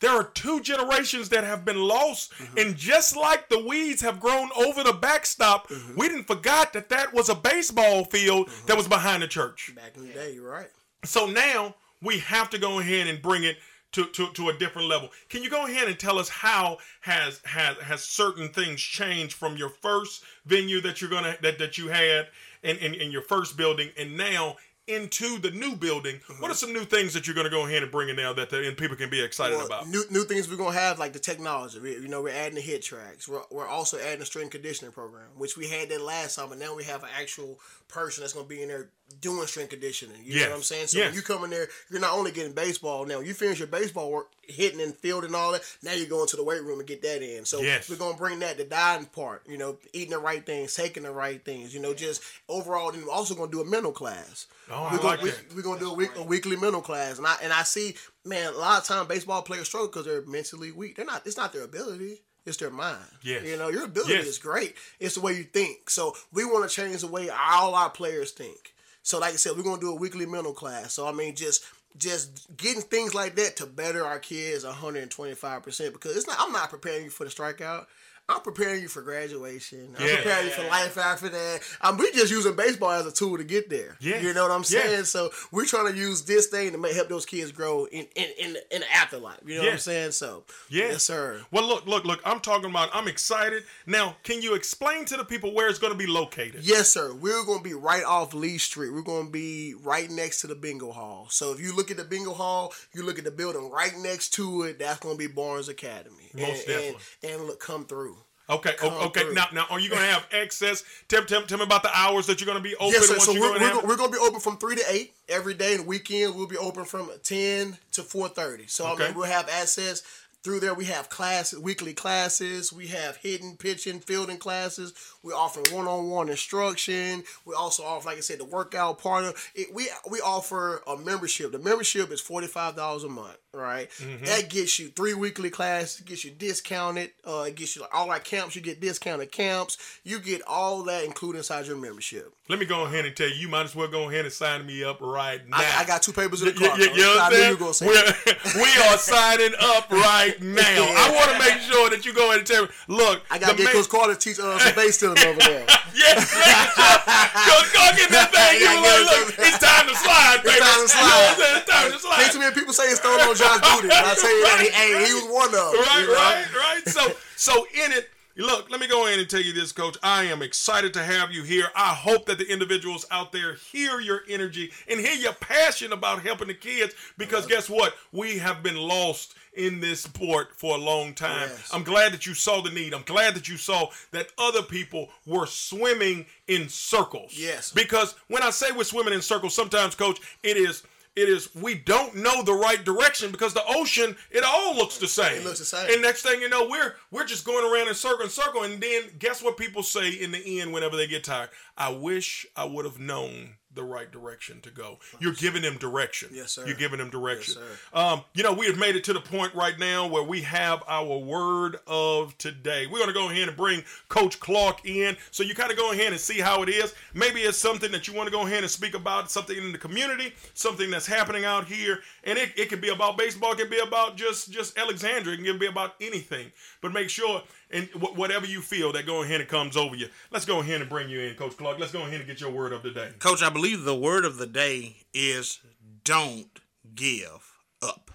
C: There are two generations that have been lost, mm-hmm. and just like the weeds have grown over the backstop, mm-hmm. we didn't forgot that that was a baseball field mm-hmm. that was behind the church.
B: Back in the day, you're right.
C: So now we have to go ahead and bring it to, to, to a different level. Can you go ahead and tell us how has has has certain things changed from your first venue that you're gonna that, that you had in, in, in your first building and now into the new building? What are uh-huh. some new things that you're gonna go ahead and bring in now that the, and people can be excited
B: Well,
C: about?
B: New, new things we're gonna have like the technology. We, you know, we're adding the HitTrax. We're, we're also adding a strength conditioning program, which we had that last time, but now we have an actual person that's gonna be in there doing strength conditioning. You
C: Yes.
B: know what I'm saying? So
C: Yes.
B: when you come in there, you're not only getting baseball now. You finish your baseball work, hitting and field and all that. Now you're going to the weight room and get that in. So
C: Yes.
B: we're gonna bring that the dying part. You know, eating the right things, taking the right things. You know, just overall. Then we're also gonna do a mental class.
C: Oh,
B: we're gonna,
C: like
B: we,
C: that.
B: We're gonna do a, week, a weekly mental class, and I and I see, man, a lot of time baseball players struggle because they're mentally weak. They're not. It's not their ability. It's their mind.
C: Yes.
B: You know, your ability
C: Yes.
B: is great. It's the way you think. So we want to change the way all our players think. So like I said, we're gonna do a weekly mental class. So I mean, just just getting things like that to better our kids 125 percent because it's not. I'm not preparing you for the strikeout. I'm preparing you for graduation. I'm
C: Yeah.
B: preparing you for life after that. I'm we just using baseball as a tool to get there.
C: Yes.
B: You know what I'm
C: Yes.
B: saying? So we're trying to use this thing to make, help those kids grow in in in, in the afterlife. You know what I'm saying? So
C: Yes.
B: yes, sir.
C: Well, look, look, look. I'm talking about. I'm excited. Now, can you explain to the people where it's going to be located?
B: Yes, sir. We're going to be right off Lee Street. We're going to be right next to the bingo hall. So if you look at the bingo hall, you look at the building right next to it. That's going to be Barnes Academy.
C: Most
B: and,
C: definitely.
B: And, and look, come through.
C: Okay,
B: Come
C: okay.
B: through.
C: Now, now, are you going to have access? Tell, tell, tell me about the hours that you're going to be open.
B: Yes, sir.
C: once
B: So
C: you
B: we're,
C: go and
B: we're,
C: have-
B: go- we're going to be open from three to eight every day. And weekend we'll be open from ten to four thirty. So
C: Okay.
B: I mean, we'll have access through there. We have classes, weekly classes. We have hidden pitching, fielding classes. We offer one-on-one instruction. We also offer, like I said, the workout part of it. We we offer a membership. The membership is forty-five dollars a month. Right.
C: Mm-hmm.
B: That gets you three weekly classes. Gets you discounted. Uh, it gets you like all our camps. You get discounted camps. You get all that included inside your membership.
C: Let me go ahead and tell you, you might as well go ahead and sign me up right now.
B: I, I got two papers in the car.
C: you know
B: I
C: what
B: you gonna say.
C: We're, signing up right now. I want to make sure that you go ahead and tell me, look,
B: I gotta
C: the
B: get
C: ma-
B: Coach Carter to teach uh, some base stealing over there.
C: Yes, go, go get that thing. You
B: I
C: like, look, it's time to slide, baby.
B: It's time to
C: You know
B: slide.
C: It's time to slide.
B: Ain't too many people say it's stolen on Josh Booty. But I tell you that, he, hey, he was one of them.
C: right,
B: you know?
C: right, right. So, so in it, look. Let me go ahead and tell you this, Coach. I am excited to have you here. I hope that the individuals out there hear your energy and hear your passion about helping the kids. Because guess what? We have been lost in this sport for a long time.
B: Yes.
C: I'm glad that you saw the need. I'm glad that you saw that other people were swimming in circles.
B: Yes.
C: Because when I say we're swimming in circles, sometimes, Coach, it is. It is we don't know the right direction because the ocean it all looks the same.
B: It looks the same.
C: And next thing you know, we're we're just going around in circle and circle. And then guess what people say in the end whenever they get tired? I wish I would have known the right direction to go. You're giving them direction.
B: Yes, sir.
C: You're giving them direction.
B: Yes,
C: um, you know, we have made it to the point right now where we have our word of today. We're going to go ahead and bring Coach Clark in. So you kind of go ahead and see how it is. Maybe it's something that you want to go ahead and speak about, something in the community, something that's happening out here. And it, it can be about baseball, it can be about just, just Alexandria, it can be about anything. But make sure, and wh- whatever you feel that go ahead and comes over you, let's go ahead and bring you in, Coach Clark. Let's go ahead and get your word of the day.
D: Coach, I believe the word of the day is don't give up.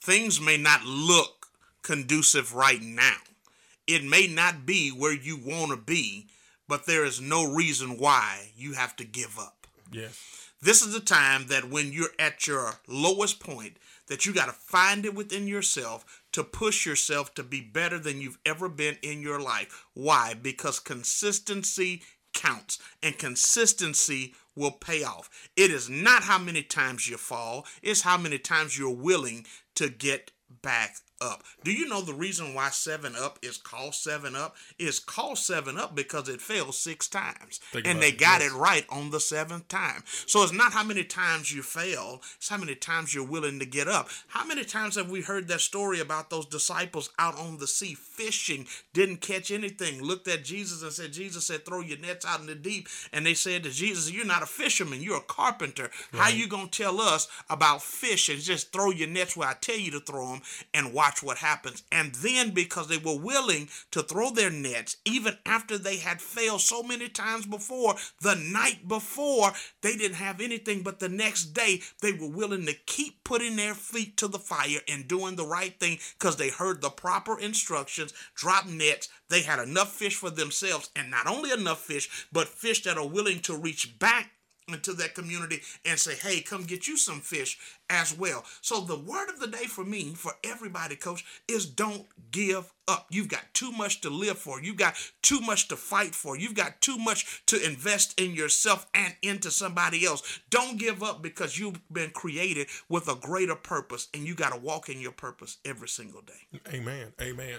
D: Things may not look conducive right now. It may not be where you want to be, but there is no reason why you have to give up.
C: Yes.
D: This is the time that when you're at your lowest point, that you got to find it within yourself to push yourself to be better than you've ever been in your life. Why? Because consistency counts and consistency will pay off. It is not how many times you fall, it's how many times you're willing to get back Up. Do you know the reason why 7 Up is called 7 Up? Is called 7 Up because it failed six times.
C: Think
D: and they
C: it,
D: got
C: yes.
D: it right on the seventh time. So it's not how many times you fail, it's how many times you're willing to get up. How many times have we heard that story about those disciples out on the sea fishing, didn't catch anything, looked at Jesus and said, Jesus said, throw your nets out in the deep. And they said to Jesus, You're not a fisherman, you're a carpenter. How you gonna tell us about fish and just throw your nets where I tell you to throw them and watch what happens? And then because they were willing to throw their nets, even after they had failed so many times before, the night before, they didn't have anything, but the next day they were willing to keep putting their feet to the fire and doing the right thing because they heard the proper instructions, drop nets. They had enough fish for themselves, and not only enough fish, but fish that are willing to reach back into that community and say, hey, come get you some fish as well. So the word of the day for me, for everybody, coach, is don't give up. You've got too much to live for. You've got too much to fight for. You've got too much to invest in yourself and into somebody else. Don't give up because you've been created with a greater purpose and you got to walk in your purpose every single day.
C: Amen. Amen.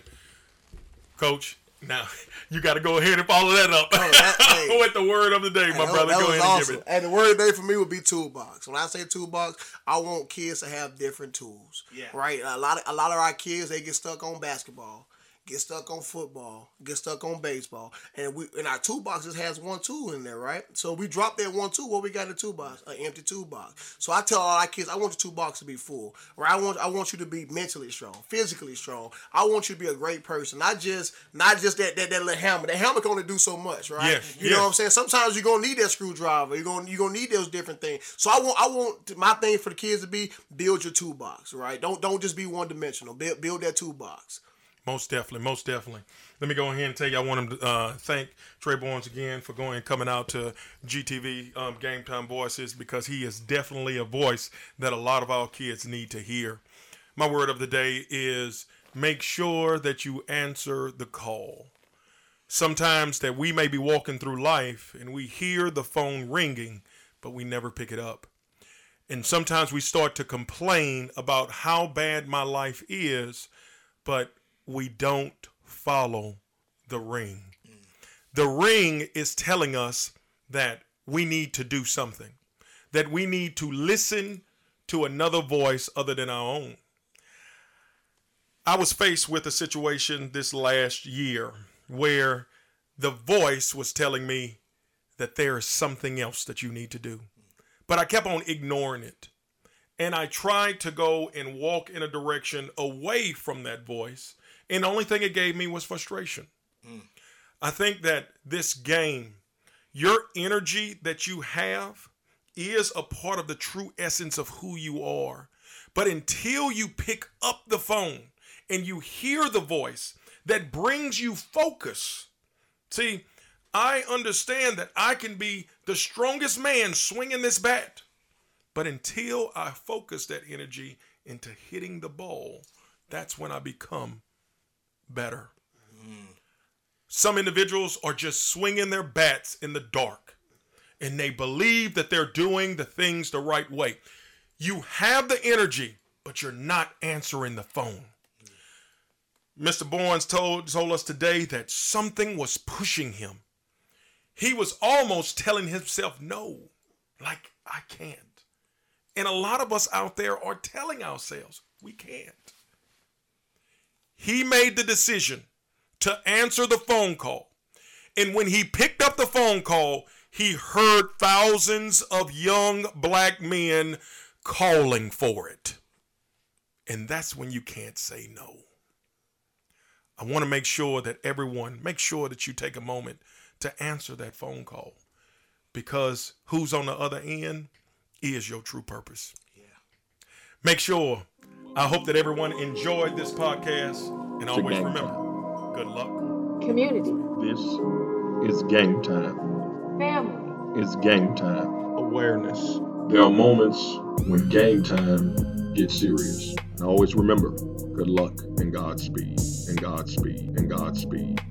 C: Coach, now you got to go ahead and follow that up
B: that- hey.
C: with the word of the day, my brother.
B: that
C: Go
B: was
C: ahead and give it.
B: And the word of the day for me would be toolbox. When I say toolbox, I want kids to have different tools.
D: Yeah.
B: Right. A lot of a lot of our kids they get stuck on basketball, get stuck on football, get stuck on baseball, and we and our toolboxes has one tool in there, right? So we drop that one tool. What we got in the toolbox? An empty toolbox. So I tell all our kids, I want the toolbox to be full. Right. I want I want you to be mentally strong, physically strong. I want you to be a great person, not just not just that that, that little hammer. The hammer can only do so much, right?
C: Yes,
B: You know what I'm saying? Sometimes you're gonna need that screwdriver. You're gonna you're gonna need those different things. So I want I want my thing for the kids to be build your toolbox, right? Don't don't just be one dimensional. Build build that toolbox.
C: Most definitely, most definitely. Let me go ahead and tell you, I want to uh, thank Trey Barnes again for going and coming out to GTV um, Game Time Voices because he is definitely a voice that a lot of our kids need to hear. My word of the day is make sure that you answer the call. Sometimes that we may be walking through life and we hear the phone ringing, but we never pick it up. And sometimes we start to complain about how bad my life is, but we don't follow the ring. The ring is telling us that we need to do something, that we need to listen to another voice other than our own. I was faced with a situation this last year where the voice was telling me that there is something else that you need to do. But I kept on ignoring it. And I tried to go and walk in a direction away from that voice. And the only thing it gave me was frustration. I think that this game, your energy that you have, is a part of the true essence of who you are. But until you pick up the phone and you hear the voice that brings you focus, see, I understand that I can be the strongest man swinging this bat. But until I focus that energy into hitting the ball, that's when I become better. Some individuals are just swinging their bats in the dark and they believe that they're doing the things the right way. You have the energy, but you're not answering the phone. Mr. Barnes told, told us today that something was pushing him. He was almost telling himself no, like, I can't. And a lot of us out there are telling ourselves we can't. He made the decision to answer the phone call. And when he picked up the phone call, he heard thousands of young black men calling for it. And that's when you can't say no. I want to make sure that everyone, make sure that you take a moment to answer that phone call because who's on the other end is your true purpose. Yeah. Make sure, I hope that everyone enjoyed this podcast and always
A: game
C: remember good luck.
E: Community,
A: This is game time.
E: family,
A: It's game time. Awareness. There are moments when game time gets serious. And always remember, good luck and Godspeed, and Godspeed, and Godspeed.